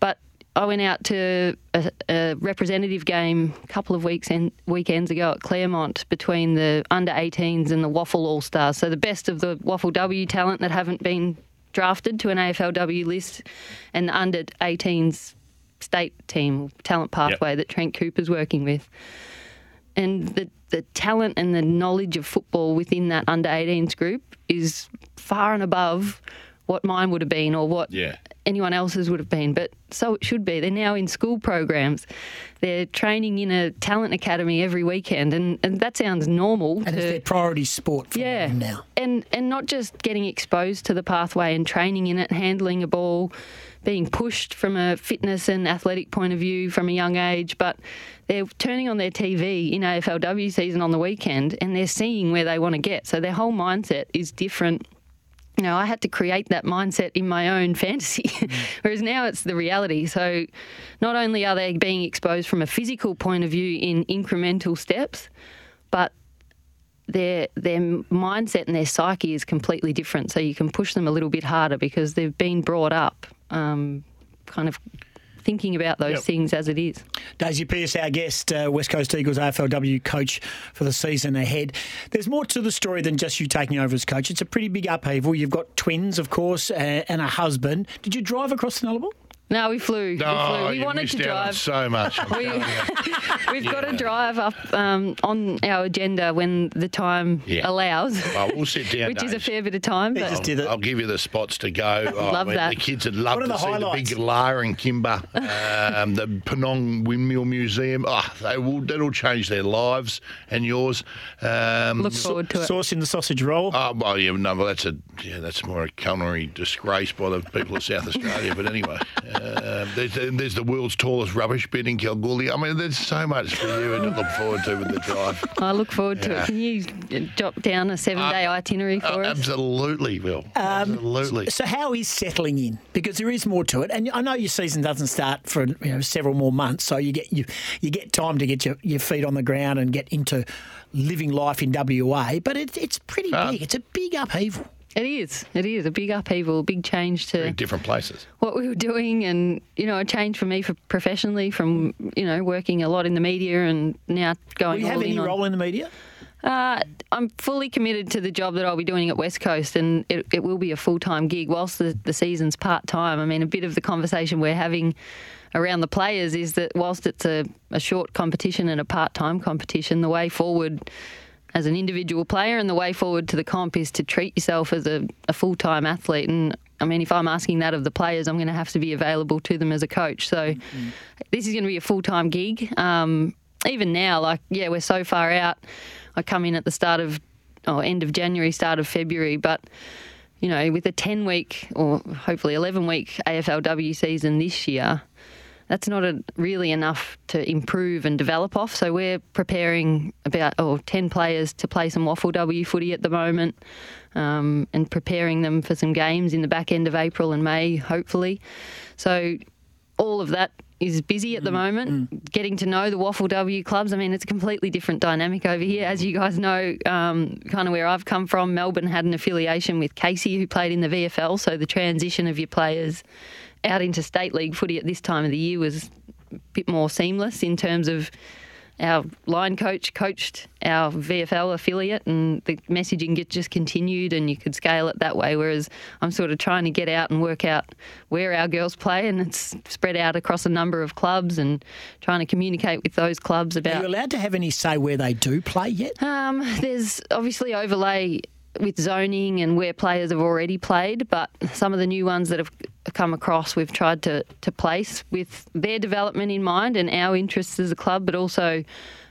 But I went out to a, a representative game a couple of weeks and weekends ago at Claremont between the under 18s and the WAFL All Stars. So the best of the WAFLW talent that haven't been drafted to an AFLW list, and the under 18s state team talent pathway that Trent Cooper's working with. And the, the talent and the knowledge of football within that under 18s group is far and above what mine would have been or what Yeah. anyone else's would have been. But so it should be. They're now in school programs. They're training in a talent academy every weekend, and, and that sounds normal. And to, it's their priority sport for yeah, them now. and and not just getting exposed to the pathway and training in it, handling a ball, being pushed from a fitness and athletic point of view from a young age, but they're turning on their TV in AFLW season on the weekend and they're seeing where they want to get. So their whole mindset is different. You know, I had to create that mindset in my own fantasy, whereas now it's the reality. So, not only are they being exposed from a physical point of view in incremental steps, their their mindset and their psyche is completely different. So you can push them a little bit harder because they've been brought up, um, kind of thinking about those Yep. things as it is. Daisy Pearce, our guest, uh, West Coast Eagles AFLW coach for the season ahead. There's more to the story than just you taking over as coach. It's a pretty big upheaval. You've got twins, of course, uh, and a husband. Did you drive across the Nullarbor? No, we flew. we flew. Oh, We you wanted missed to out on drive. so much. I'm we, we've got to drive up um, on our agenda when the time Yeah. allows. Well, we'll sit down. Which is a Daisy. fair bit of time. But I'll, I'll give you the spots to go. Oh, Love I mean, that. The kids would love What are to the see highlights? the big Lar and Kimba, um, the Penong Windmill Museum. Oh, they will. That'll change their lives and yours. Um, Look forward to it. Sauce in the sausage roll. Oh well, yeah, no, well, that's a yeah, that's more a culinary disgrace by the people of South Australia. But anyway, uh, there's, there's the world's tallest rubbish bin in Kalgoorlie. I mean, there's so much for you to look forward to with the drive. I look forward to it. Can you uh, jot down a seven-day itinerary for Oh, us? absolutely, Will. absolutely. So how is settling in? Because there is more to it, and I know your season doesn't start for you know several more months, so you get you you get time to get your, your feet on the ground and get into living life in WA. But it, it's pretty big. It's a big upheaval. It is. It is a big upheaval, a big change to different places. what we were doing, and you know, a change for me for professionally from you know working a lot in the media and now going. Will you all have in any on- role in the media? Uh, I'm fully committed to the job that I'll be doing at West Coast, and it, it will be a full time gig whilst the, the season's part time. I mean, a bit of the conversation we're having around the players is that whilst it's a, a short competition and a part time competition, the way forward as an individual player and the way forward to the comp is to treat yourself as a, a full time athlete. And I mean, if I'm asking that of the players, I'm going to have to be available to them as a coach. So this is going to be a full time gig. Um, even now, like, yeah, we're so far out. I come in at the start of, or end of January, start of February, but you know, with a 10 week or hopefully 11 week AFLW season this year, that's not a, really enough to improve and develop off. So we're preparing about oh, 10 players to play some WAFLW footy at the moment um, and preparing them for some games in the back end of April and May, hopefully. So all of that is busy at the moment. Getting to know the WAFLW clubs. I mean, it's a completely different dynamic over here. As you guys know, um, kind of where I've come from, Melbourne had an affiliation with Casey, who played in the VFL. So the transition of your players out into state league footy at this time of the year was a bit more seamless in terms of our line coach coached our VFL affiliate, and the messaging get, just continued, and you could scale it that way. Whereas I'm sort of trying to get out and work out where our girls play, and it's spread out across a number of clubs, and trying to communicate with those clubs about. Are you allowed to have any say where they do play yet? Um, there's obviously overlay with zoning and where players have already played, but some of the new ones that have come across, we've tried to, to place with their development in mind and our interests as a club, but also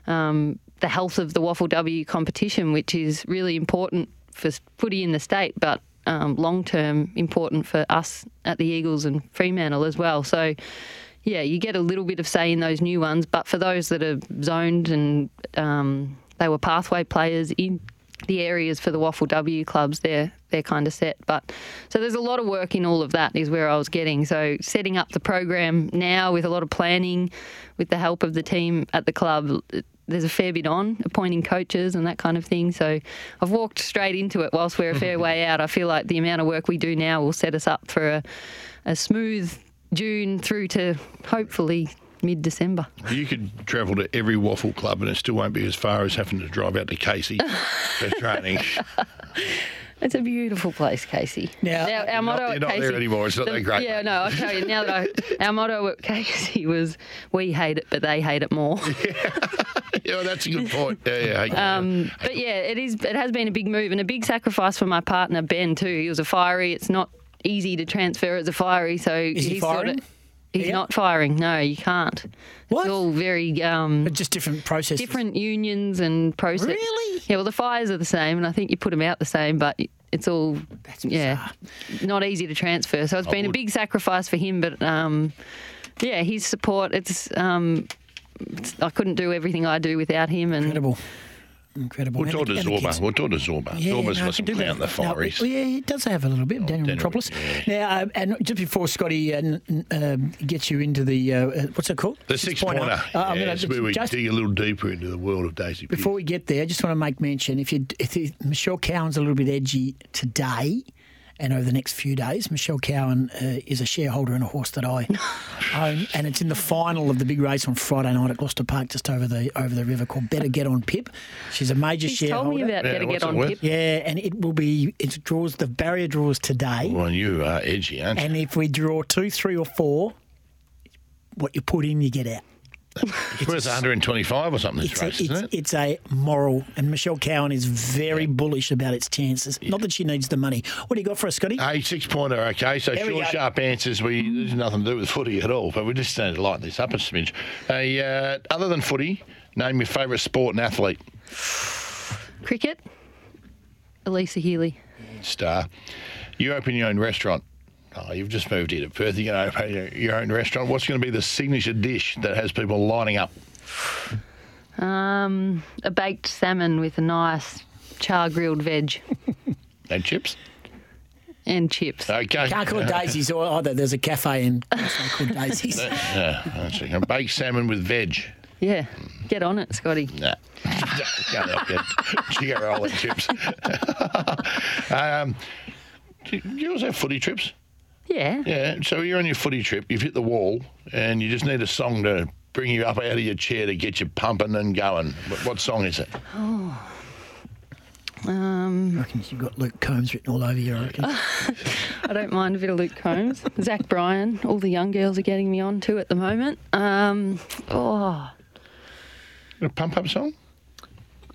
um, the health of the WAFLW competition, which is really important for footy in the state, but um, long term important for us at the Eagles and Fremantle as well. So, yeah, you get a little bit of say in those new ones, but for those that are zoned and um, they were pathway players in the areas for the WAFLW clubs, they're they're kind of set. But so there's a lot of work in all of that is where I was getting. So setting up the program now with a lot of planning, with the help of the team at the club. There's a fair bit on appointing coaches and that kind of thing. So I've walked straight into it. Whilst we're a fair way out, I feel like the amount of work we do now will set us up for a, a smooth June through to hopefully mid December. You could travel to every WAFL club and it still won't be as far as having to drive out to Casey for training. It's a beautiful place, Casey. Now, our, our motto not- at you're not Casey, there anymore. It's not the- that great, Yeah, mate. no, I'll tell you now that I, our motto at Casey was "We hate it, but they hate it more." yeah, that's a good point. Yeah, yeah. Um, but yeah, it is. It has been a big move and a big sacrifice for my partner Ben too. He was a fiery. It's not easy to transfer as a fiery, so Is he he's sort firing? of. He's not firing. No, you can't. What? It's all very um, just different processes. different unions and process. Really? Yeah. Well, the fires are the same, and I think you put them out the same, but it's all yeah, not easy to transfer. So it's I been a big sacrifice for him, but um, yeah, his support. It's um, it's, I couldn't do everything I do without him, and Incredible. Incredible. We'll And talk the- to Zorba. We'll talk to Zorba. Yeah, Zorba's no, I got some can in the that. No, well, yeah, it does have a little bit. Daniel Daniel, Metropolis. Now, uh, and just before Scotty uh, um, gets you into the uh, uh, what's it called? The six Six-pointer. pointer. Uh, I'm yeah, gonna where we just- dig a little deeper into the world of Daisy. Before we get there, I just want to make mention if you if you, Michelle Cowan's a little bit edgy today. And over the next few days, Michelle Cowan uh, is a shareholder in a horse that I own, and it's in the final of the big race on Friday night at Gloucester Park, just over the over the river, called Better Get on Pip. She's a major She's told shareholder. me about Yeah, Better Get on? Pip. Yeah, and it will be it draws the barrier draws today. Well, you are edgy, aren't you? And if we draw two, three, or four, what you put in, you get out. It's worth 125 or something this It's a, race, it's, isn't it? it's a moral, and Michelle Cowan is very bullish about its chances. Not that she needs the money. What do you got for us, Scotty? A six pointer, okay. So There we short, sharp answers. We there's nothing to do with footy at all, but we just need to lighten this up a smidge. A, uh, other than footy, name your favourite sport and athlete. Cricket. Alyssa Healy. Star. You open your own restaurant. Oh, you've just moved here to Perth. You're going to open your- your own restaurant. What's going to be the signature dish that has people lining up? Um, a baked salmon with a nice char grilled veg And chips? and chips. Okay. Can't call it daisies or either. There's a cafe in Gosford called daisies. Yeah, that's it. baked salmon with veg. Yeah, get on it, Scotty. Nah. Can't help it. Chicken roll and chips. um, do you also have footy trips? Yeah. Yeah. So you're on your footy trip, you've hit the wall, and you just need a song to bring you up out of your chair to get you pumping and going. What, what song is it? Oh. Um, I reckon you've got Luke Combs written all over you, I reckon. I don't mind a bit of Luke Combs. Zach Bryan, all the young girls are getting me on too at the moment. Um, oh, A pump up song?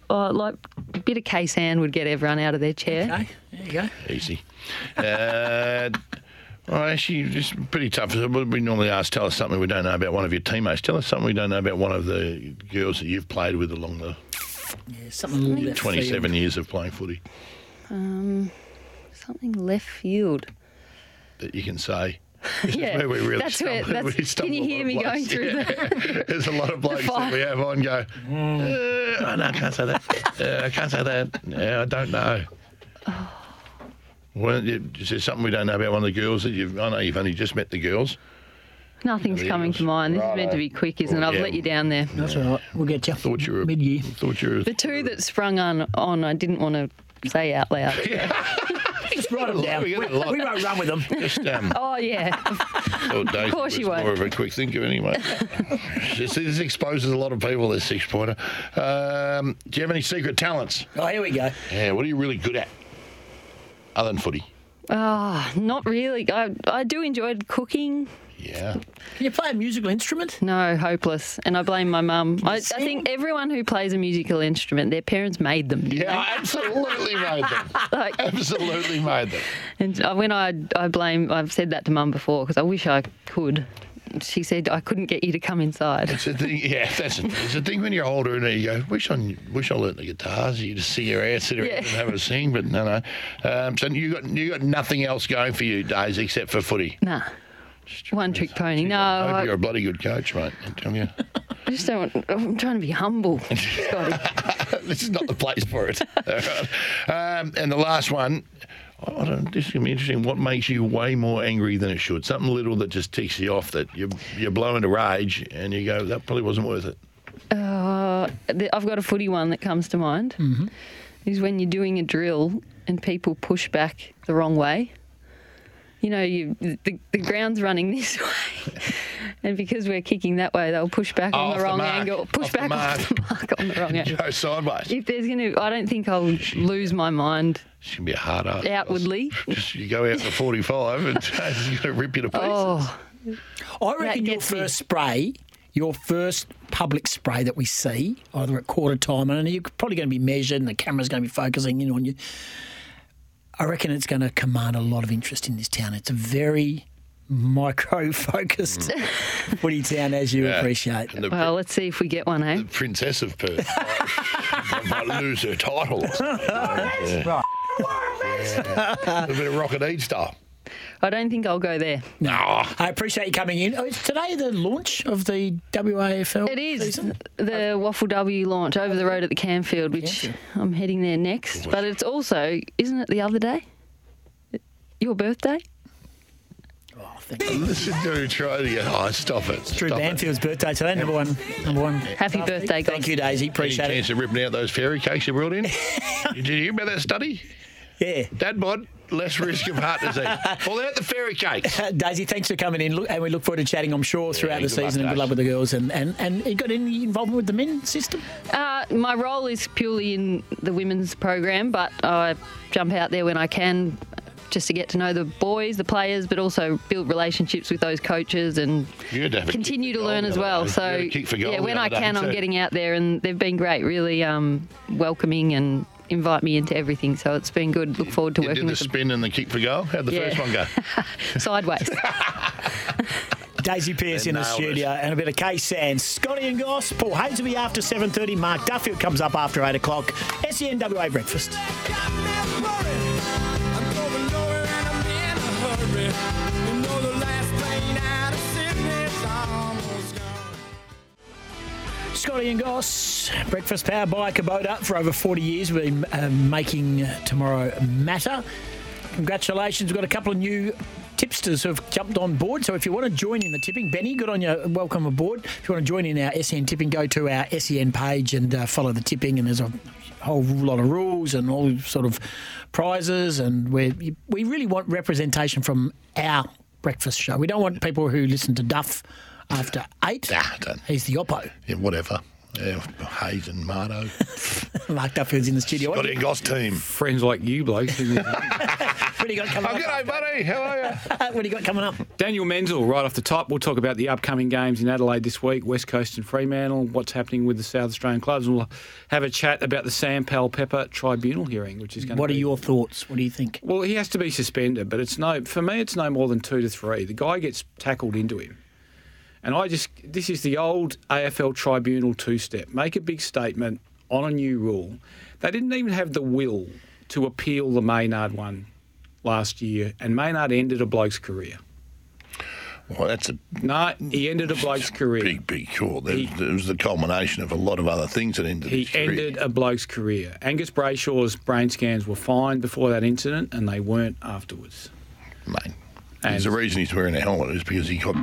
oh, like a bit of Case Hand would get everyone out of their chair. Okay, there you go. Easy. Uh, well, actually, it's pretty tough. We normally ask, tell us something we don't know about one of your teammates. Tell us something we don't know about one of the girls that you've played with along the Yeah, something left 27 field. years of playing footy Um, something left field. that you can say. Yeah, where we really that's where- that's- we can you hear me of going blokes. through the- There's a lot of blokes that we have on go, Mm. "Uh, oh, no, I can't say that. Uh, I can't say that. Yeah, I don't know. Well, is there something we don't know about one of the girls that you've? I know you've only just met the girls. Nothing's The coming to mind. This is meant to be quick, isn't it? I've Yeah. let you down there. That's all right. We'll get you. Thought you were mid year. Thought you were. The two that sprung on, on I didn't want to say out loud. Just write them down. We We, get we won't run with them. Just um, Oh, yeah. thought Daisy course was you won't. more of a quick thinker anyway. this, this exposes a lot of people. This six pointer. Um, do you have any secret talents? Oh, here we go. Yeah. What are you really good at? Other than footy. Oh, not really. I, I do enjoy cooking. Yeah. Can you play a musical instrument? No, hopeless. And I blame my mum. I, I think everyone who plays a musical instrument, their parents made them. didn't Yeah, I absolutely made them. Like- absolutely made them. And uh, when I I blame, I've said that to mum before because I wish I could. She said I couldn't get you to come inside. It's a thing, yeah, that's a, it's a thing when you're older and you go, wish I wish I learnt the guitars. You just sing your ass sit around Yeah. and have a sing, but no, no. Um, so you got you got nothing else going for you, Days, except for footy. Nah. Just One trick pony. No, I hope I, you're a bloody good coach, mate. I'm telling you. I just don't. Want, I'm trying to be humble, Scotty. this is not the place for it. Um, and the last one, I don't, this is going to be interesting. What makes you way more angry than it should? Something little that just ticks you off that you you blow into rage and you go, that probably wasn't worth it. Uh, th- I've got a footy one that comes to mind. Mm-hmm. Is when you're doing a drill and people push back the wrong way. You know, you the, the ground's running this way, and because we're kicking that way, they'll push back Oh, on the the wrong mark. angle, push Off the back off the mark on the wrong angle. Go sideways. If there's gonna, I don't think I'll lose my mind It's going to be a hard ass. outwardly. Just you go out to 45 and he's going to rip you to pieces. Oh, I reckon your gets me. first spray, your first public spray that we see, either at quarter time, and you're probably going to be measured and the camera's going to be focusing in on you. I reckon it's going to command a lot of interest in this town. It's a very micro focused footy town, as you Yeah. appreciate. And the well, let's see if we get one, eh? princess of Perth might, might lose her title. yeah. Right. Yeah. A bit of Rocket Eade style. I don't think I'll go there. No. I appreciate you coming in. Oh, is today the launch of the WAFL? It is season? the oh. WAFLW launch over the road at the Camfield, which I'm heading there next. But it's also, isn't it the other day? Your birthday? Oh, Listen to try to get. Oh, stop it. Drew Stop it. Banfield's birthday today. Number one. Number one. Happy birthday, Thank you, Daisy. Appreciate Any it. chance of ripping out those fairy cakes you brought in? Did you hear about that study? Yeah. Dad bod, less risk of heart disease. Pull out the fairy cakes. Daisy, thanks for coming in, Look, and we look forward to chatting. I'm sure throughout the good luck, season, and good luck with the girls. And and and you got any involvement with the men's system? Uh, my role is purely in the women's program, but I jump out there when I can just to get to know the boys, the players, but also build relationships with those coaches and You had to have a continue to learn as well. So You had a kick for goal yeah, when I can, I'm too. getting out there, and they've been great, really um, welcoming and invite me into everything. So it's been good. Look forward to working with You working did the with them. spin and the kick for goal. How'd the Yeah. first one go? Sideways. Daisy Pearce They in the nailed studio and a bit of Case Sands. Scotty and Goss, Paul Hayes will be after 7.30. Mark Duffield comes up after 8 o'clock. SENWA Breakfast. Scotty and Goss, breakfast powered by Kubota. For over 40 years, we've been uh, making uh, tomorrow matter. Congratulations. We've got a couple of new tipsters who have jumped on board. So if you want to join in the tipping, Benny, good on you. Welcome aboard. If you want to join in our SEN tipping, go to our SEN page and uh, follow the tipping. And there's a whole lot of rules and all sort of prizes. And we we really want representation from our breakfast show. We don't want people who listen to Duff after eight. He's the oppo. Yeah, whatever. Yeah, Hayes and Mardo. Mark Duffield in the studio. What Scotty and Goss team. Friends like you, bloke. What do you got coming Oh, up? g'day, buddy. How are you? what do you got coming up? Daniel Menzel, right off the top, we'll talk about the upcoming games in Adelaide this week, West Coast and Fremantle, what's happening with the South Australian clubs, and we'll have a chat about the Sam Powell Pepper tribunal hearing, which is going What to are be your thoughts? What do you think? Well, he has to be suspended, but it's no for me. It's no more than two to three. The guy gets tackled into him, and I just this is the old AFL tribunal two-step. Make a big statement on a new rule. They didn't even have the will to appeal the Maynard one last year, and Maynard ended a bloke's career. Well, that's a No, he ended a bloke's career. big, big call. There, it was the culmination of a lot of other things that ended He ended a bloke's career. Angus Brayshaw's brain scans were fine before that incident, and they weren't afterwards. Mate. There's a reason he's wearing a helmet is because he got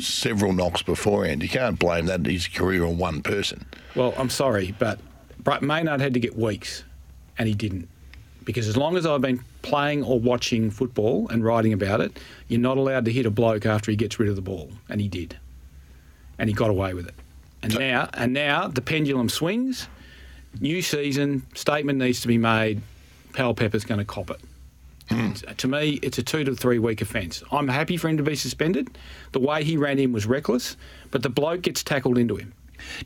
several knocks beforehand. You can't blame that his career on one person. Well, I'm sorry, but Maynard had to get weeks, and he didn't. Because as long as I've been playing or watching football and writing about it, you're not allowed to hit a bloke after he gets rid of the ball, and he did, and he got away with it. And now, and now the pendulum swings. New season statement needs to be made. Powell Pepper's going to cop it. It's- uh, To me, it's a two to three week offence. I'm happy for him to be suspended. The way he ran in was reckless, but the bloke gets tackled into him.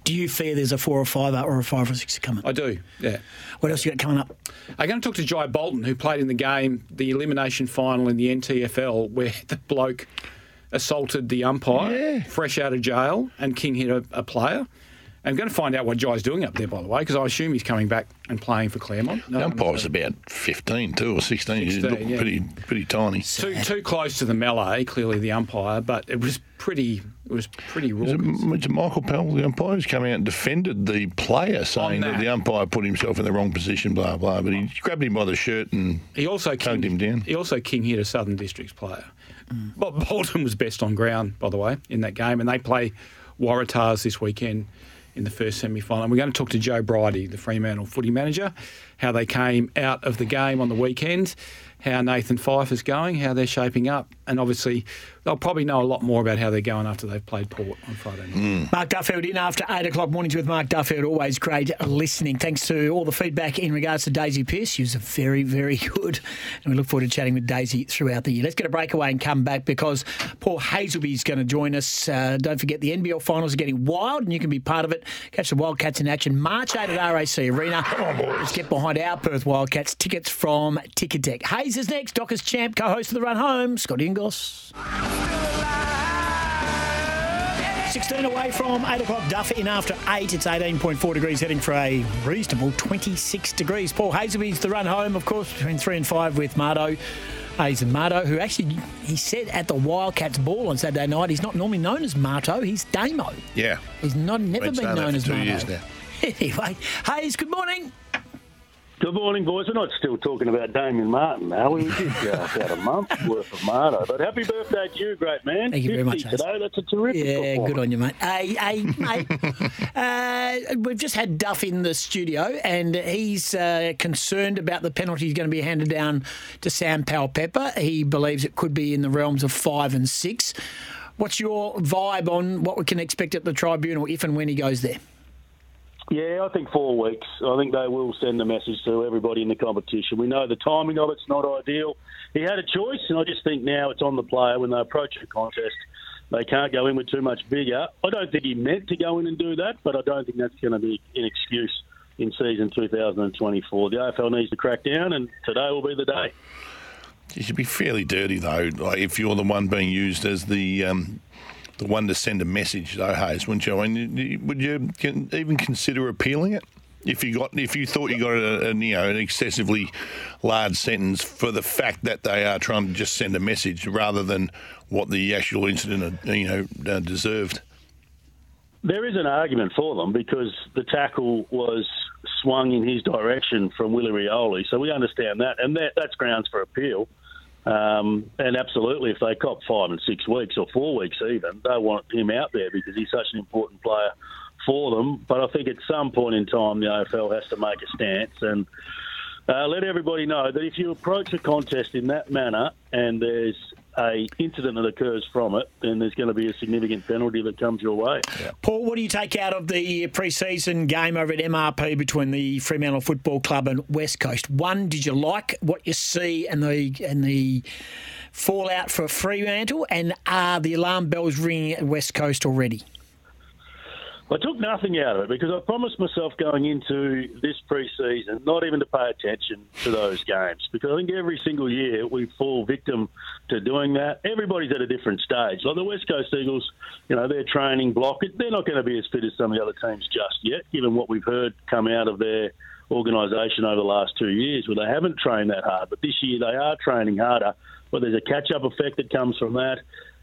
Do you fear there's a four or five uh, or a five or six coming? I do, yeah. What else you got coming up? I'm going to talk to Jai Bolton, who played in the game, the elimination final in the NTFL, where the bloke assaulted the umpire, fresh out of jail, and King hit a, a player. I'm going to find out what Jai's doing up there, by the way, because I assume he's coming back and playing for Claremont. The umpire was about 15, too, or 16. he 16, looked yeah. pretty, pretty tiny. Too, too close to the melee, clearly the umpire, but it was pretty. It was pretty Was it, was it Michael Powell, the umpire, who's come out and defended the player, oh, saying that. that. the umpire put himself in the wrong position, blah, blah. But he oh. grabbed him by the shirt and He also tugged him down. He also king hit a Southern Districts player. Mm. Bob Bolton was best on ground, by the way, in that game, and they play Waratahs this weekend in the first semi-final. And we're going to talk to Joe Bridie, the Fremantle footy manager, how they came out of the game on the weekend, how Nathan Fyfe is going, how they're shaping up, and obviously they'll probably know a lot more about how they're going after they've played Port on Friday night. Mark Duffield in after 8 o'clock mornings with Mark Duffield. Always great listening. Thanks to all the feedback in regards to Daisy Pearce. She was very, very good. And we look forward to chatting with Daisy throughout the year. Let's get a breakaway and come back because Paul Hasleby is going to join us. Uh, don't forget the NBL finals are getting wild and you can be part of it. Catch the Wildcats in action March 8 at RAC Arena. Let's get behind our Perth Wildcats. Tickets from Ticketek. Hayes is next. Dockers champ, co-host of the Run Home, Scotty and Goss. 16 away from 8 o'clock. Duff in after 8. It's 18.4 degrees, heading for a reasonable 26 degrees. Paul Hasleby's the run home, of course, between 3 and 5 with Mardo. Hayes and Marto, who actually, he said at the Wildcats ball on Saturday night, he's not normally known as Marto, he's Damo. Yeah. He's not never Been been known as Marto. anyway, Hayes, good morning. Good morning, boys. We're not still talking about Damien Martin now. We We did uh, about a month worth of Marto. But happy birthday to you, great man. Thank you very much, today. That's a terrific Yeah, good on you, mate. Hey, hey, mate. uh, we've just had Duff in the studio, and he's uh, concerned about the penalty is going to be handed down to Sam Powell Pepper. He believes it could be in the realms of five and six. What's your vibe on what we can expect at the tribunal if and when he goes there? Yeah, I think four weeks. I think they will send a message to everybody in the competition. We know the timing of it's not ideal. He had a choice, and I just think now it's on the player when they approach a contest. They can't go in with too much bigger. I don't think he meant to go in and do that, but I don't think that's going to be an excuse in season 2024. The AFL needs to crack down, and today will be the day. You should be fairly dirty though, like if you're the one being used as the um, the one to send a message, though, Hayes, wouldn't you? I mean, would you even consider appealing it if you got if you thought you got a, a you know an excessively large sentence for the fact that they are trying to just send a message rather than what the actual incident you know uh, deserved? There is an argument for them because the tackle was swung in his direction from Willie Rioli, so we understand that, and that, that's grounds for appeal. Um, and absolutely, if they cop five and six weeks or four weeks even, they want him out there because he's such an important player for them. But I think at some point in time, the AFL has to make a stance and uh, let everybody know that if you approach a contest in that manner and there's a incident that occurs from it, then there's going to be a significant penalty that comes your way. Paul, what do you take out of the pre-season game over at MRP between the Fremantle Football Club and West Coast? One, did you like what you see and the and the fallout for Fremantle, and are the alarm bells ringing at West Coast already? I took nothing out of it because I promised myself going into this pre-season not even to pay attention to those games because I think every single year we fall victim to doing that. Everybody's at a different stage. Like the West Coast Eagles, you know, their training block, they're not going to be as fit as some of the other teams just yet, given what we've heard come out of their organisation over the last two years where they haven't trained that hard. But this year they are training harder. But there's a catch-up effect that comes from that.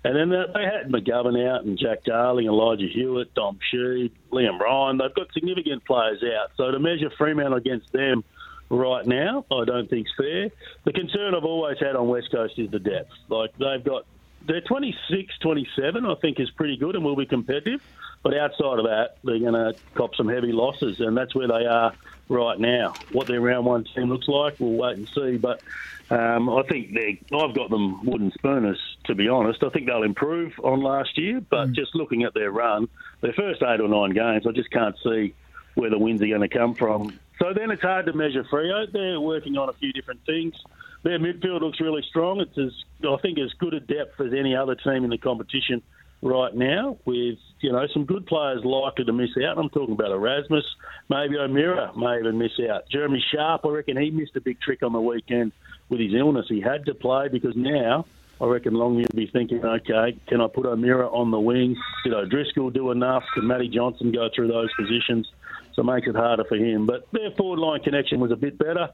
And then they had McGovern out and Jack Darling, Elijah Hewett, Dom Sheed, Liam Ryan. They've got significant players out. So to measure Fremantle against them right now, I don't think's fair. The concern I've always had on West Coast is the depth. Like they've got, they're 26, 27, I think is pretty good and will be competitive. But outside of that, they're going to cop some heavy losses, and that's where they are right now. What their round one team looks like, we'll wait and see. But um, I think they, I've got them wooden spooners, to be honest. I think they'll improve on last year, but just looking at their run, their first eight or nine games, I just can't see where the wins are going to come from. So then it's hard to measure Freo. They're working on a few different things. Their midfield looks really strong. It's as I think as good a depth as any other team in the competition right now, with you know some good players likely to miss out. I'm talking about Erasmus, maybe O'Meara may even miss out. Jeremy Sharp, I reckon he missed a big trick on the weekend with his illness. He had to play because now I reckon Longmuir will be thinking, okay, can I put O'Meara on the wing? Did O'Driscoll do enough? Can Matty Johnson go through those positions? So it makes it harder for him. But their forward line connection was a bit better,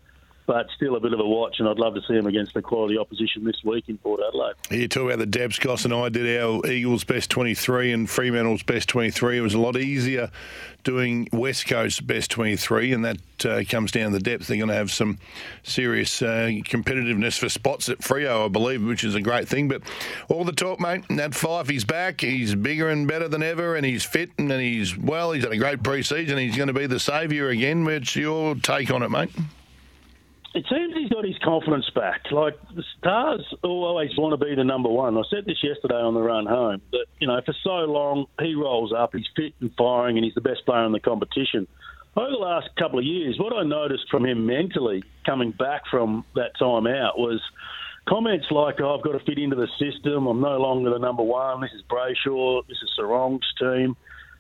but still a bit of a watch, and I'd love to see him against the quality opposition this week in Port Adelaide. You talk about the Debs, Goss and I did our Eagles best 23 and Fremantle's best 23. It was a lot easier doing West Coast best 23, and that uh, comes down the depth. They're going to have some serious uh, competitiveness for spots at Freo, I believe, which is a great thing. But all the talk, mate, Nat Fyfe, he's back. He's bigger and better than ever, and he's fit, and he's, well, he's had a great pre-season. He's going to be the saviour again. What's your take on it, mate? It seems he's got his confidence back. Like the Stars always want to be the number one. I said this yesterday on the run home that you know for so long he rolls up, he's fit and firing, and he's the best player in the competition. Over the last couple of years, what I noticed from him mentally coming back from that time out was comments like, oh, "I've got to fit into the system. I'm no longer the number one. This is Brayshaw. This is Serong's team."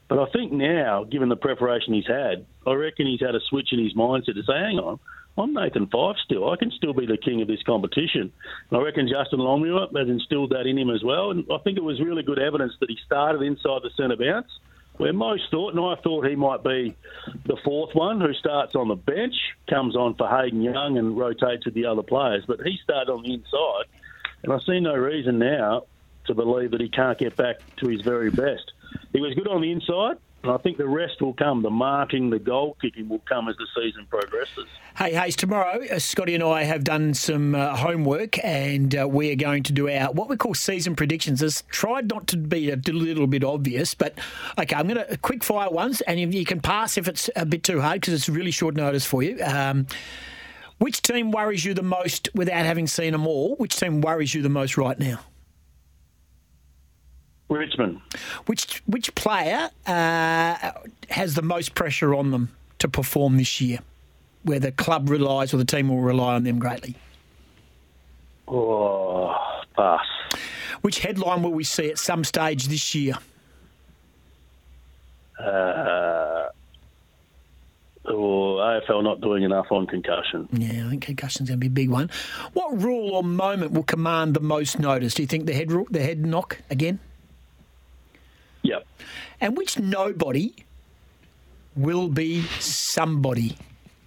But I think now, given the preparation he's had, I reckon he's had a switch in his mindset to say, "Hang on." I'm Nathan Fyfe still. I can still be the king of this competition. And I reckon Justin Longmuir has instilled that in him as well. And I think it was really good evidence that he started inside the centre bounce. where most thought, and I thought he might be the fourth one who starts on the bench, comes on for Hayden Young and rotates with the other players. But he started on the inside, and I see no reason now to believe that he can't get back to his very best. He was good on the inside, and I think the rest will come. The marking, the goal kicking will come as the season progresses. Hey, Hayes, tomorrow, uh, Scotty and I have done some uh, homework and uh, we are going to do our what we call season predictions. It's tried not to be a little bit obvious, but okay, I'm going to quick fire ones and you, you can pass if it's a bit too hard because it's really short notice for you. Um, which team worries you the most without having seen them all? Which team worries you the most right now? Richmond. Which which player uh, has the most pressure on them to perform this year, where the club relies or the team will rely on them greatly? Oh, pass. Which headline will we see at some stage this year? Uh, or AFL not doing enough on concussion. Yeah, I think concussion's going to be a big one. What rule or moment will command the most notice? Do you think the head the head knock again? Yep. And which nobody will be somebody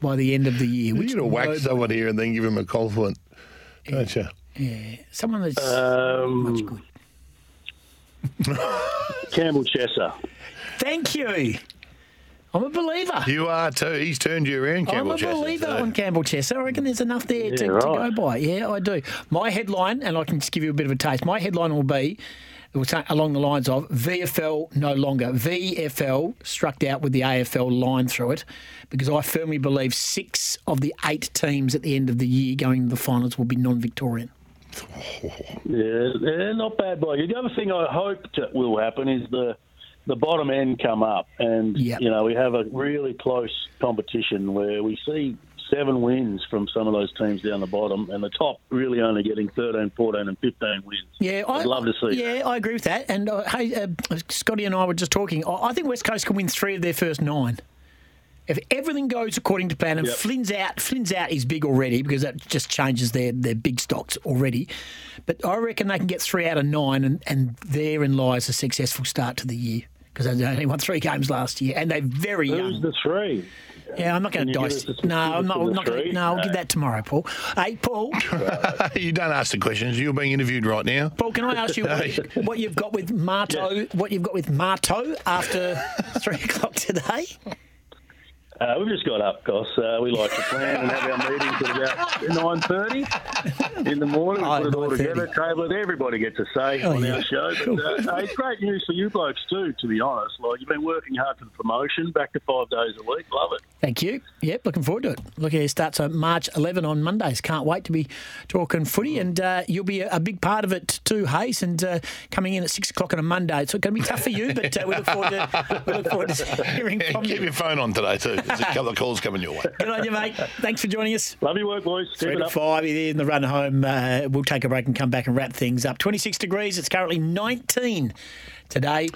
by the end of the year? You're Which going to whack someone here and then give him a compliment, don't you? Yeah, someone that's Um, much good. Campbell Chesser. Thank you. I'm a believer. You are too. He's turned you around, Campbell I'm a Chesser, believer too. on Campbell Chesser. I reckon there's enough there to, Yeah, to right. go by. Yeah, I do. My headline, and I can just give you a bit of a taste. My headline will be it say along the lines of VFL no longer. VFL struck out with the AFL line through it because I firmly believe six of the eight teams at the end of the year going to the finals will be non-Victorian. Yeah, yeah, not bad by. The other thing I hope that will happen is the the bottom end come up, and you know we have a really close competition where we see seven wins from some of those teams down the bottom, and the top really only getting 13, 14, and 15 wins. Yeah, I'd love to see. Yeah, I agree with that. And uh, hey, uh, Scotty and I were just talking. I I think West Coast can win three of their first nine. If everything goes according to plan, and Yep. Flynn's out, Flynn's out is big already because that just changes their, their big stocks already. But I reckon they can get three out of nine, and, and therein lies a successful start to the year because they only won three games last year, and they're very Who's young. the three? Yeah, I'm not going to you dice. No, I'm not. specifics of I'm the not gonna, three? no, I'll No. give that tomorrow, Paul. Hey, Paul. you don't ask the questions. You're being interviewed right now. Paul, can I ask you what, what you've got with Marto? What you've got with Marto after three o'clock today? Uh, we've just got up, Goss. Uh, we like to plan and have our meetings at about nine thirty in the morning. We Oh, put it all together, table it. Everybody gets a say Oh, on yeah. our show. But uh, hey, it's great news for you blokes too. To be honest, like you've been working hard for the promotion, back to five days a week. Love it. Thank you. Yep, looking forward to it. Look, at it starts on March 11 on Mondays. Can't wait to be talking footy, and uh, you'll be a, a big part of it too, Hayes. And uh, coming in at six o'clock on a Monday, it's going to be tough for you, but uh, we look forward to we look forward to hearing from Keep you. your phone on today, too. There's a couple of calls coming your way. Good on you, mate. Thanks for joining us. Love your work, boys. Keep Three it to up. five in the run home. Uh, we'll take a break and come back and wrap things up. 26 degrees. It's currently 19 today.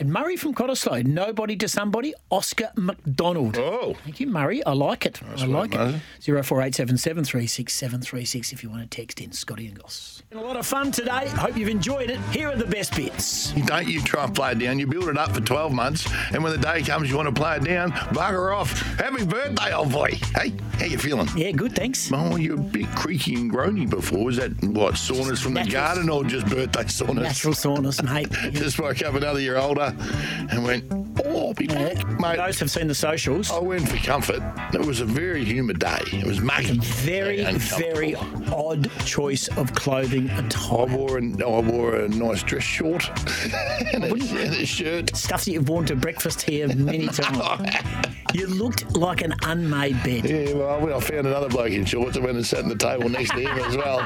And Murray from Cottesloe, nobody to somebody, Oscar McDonald. Oh. Thank you, Murray. I like it. I one, like Murray. it. Zero four eight seven seven three six seven three six. if you want to text in Scotty and Goss. A lot of fun today. Hope you've enjoyed it. Here are the best bits. You don't you try and play it down. You build it up for 12 months, and when the day comes you want to play it down, bugger off. Happy birthday, old boy. Hey, how you feeling? Yeah, good, thanks. Oh, you're a bit creaky and groany before. Was that, what, soreness from the garden or just birthday soreness? Natural soreness, mate. just woke up another year older and went, oh, I'll be back. Mate, Those have seen the socials. I went for comfort. It was a very humid day. It was muggy. Very, very odd choice of clothing attire. I wore, a, I wore a nice dress short and, a, and a shirt. Stuff that you've worn to breakfast here many times. you looked like an unmade bed. Yeah, well, I found another bloke in shorts. I went and sat at the table next to him as well.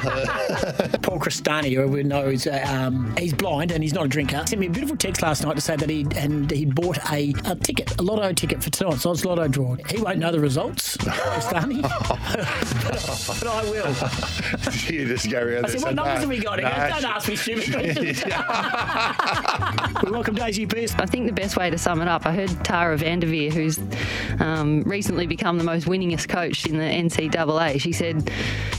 Paul Cristani, who we know is uh, um, he's blind and he's not a drinker, sent me a beautiful text last night to say that he and he bought a, a ticket, a lotto ticket for tonight, tonight's Oz Lotto draw. He won't know the results, Cristani, but, but I will. you just go around I said, and what say, numbers "No, have we got? He don't ask me stupid questions. we welcome Daisy Pearce. I think the best way to sum it up, I heard Tara Vanderveer, who's um, recently become the most winningest coach in the NCAA. She said,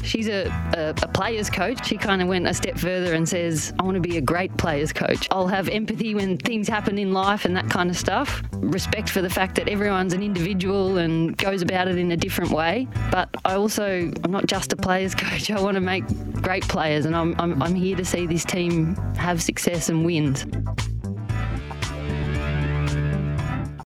she's a, a, a player's coach. She kind of went a step further and says, I want to be a great player's coach. I'll have empathy when things happen in life and that kind of stuff. Respect for the fact that everyone's an individual and goes about it in a different way. But I also, I'm not just a player's coach. I want to make great players, and I'm, I'm, I'm here to see this team have success and wins.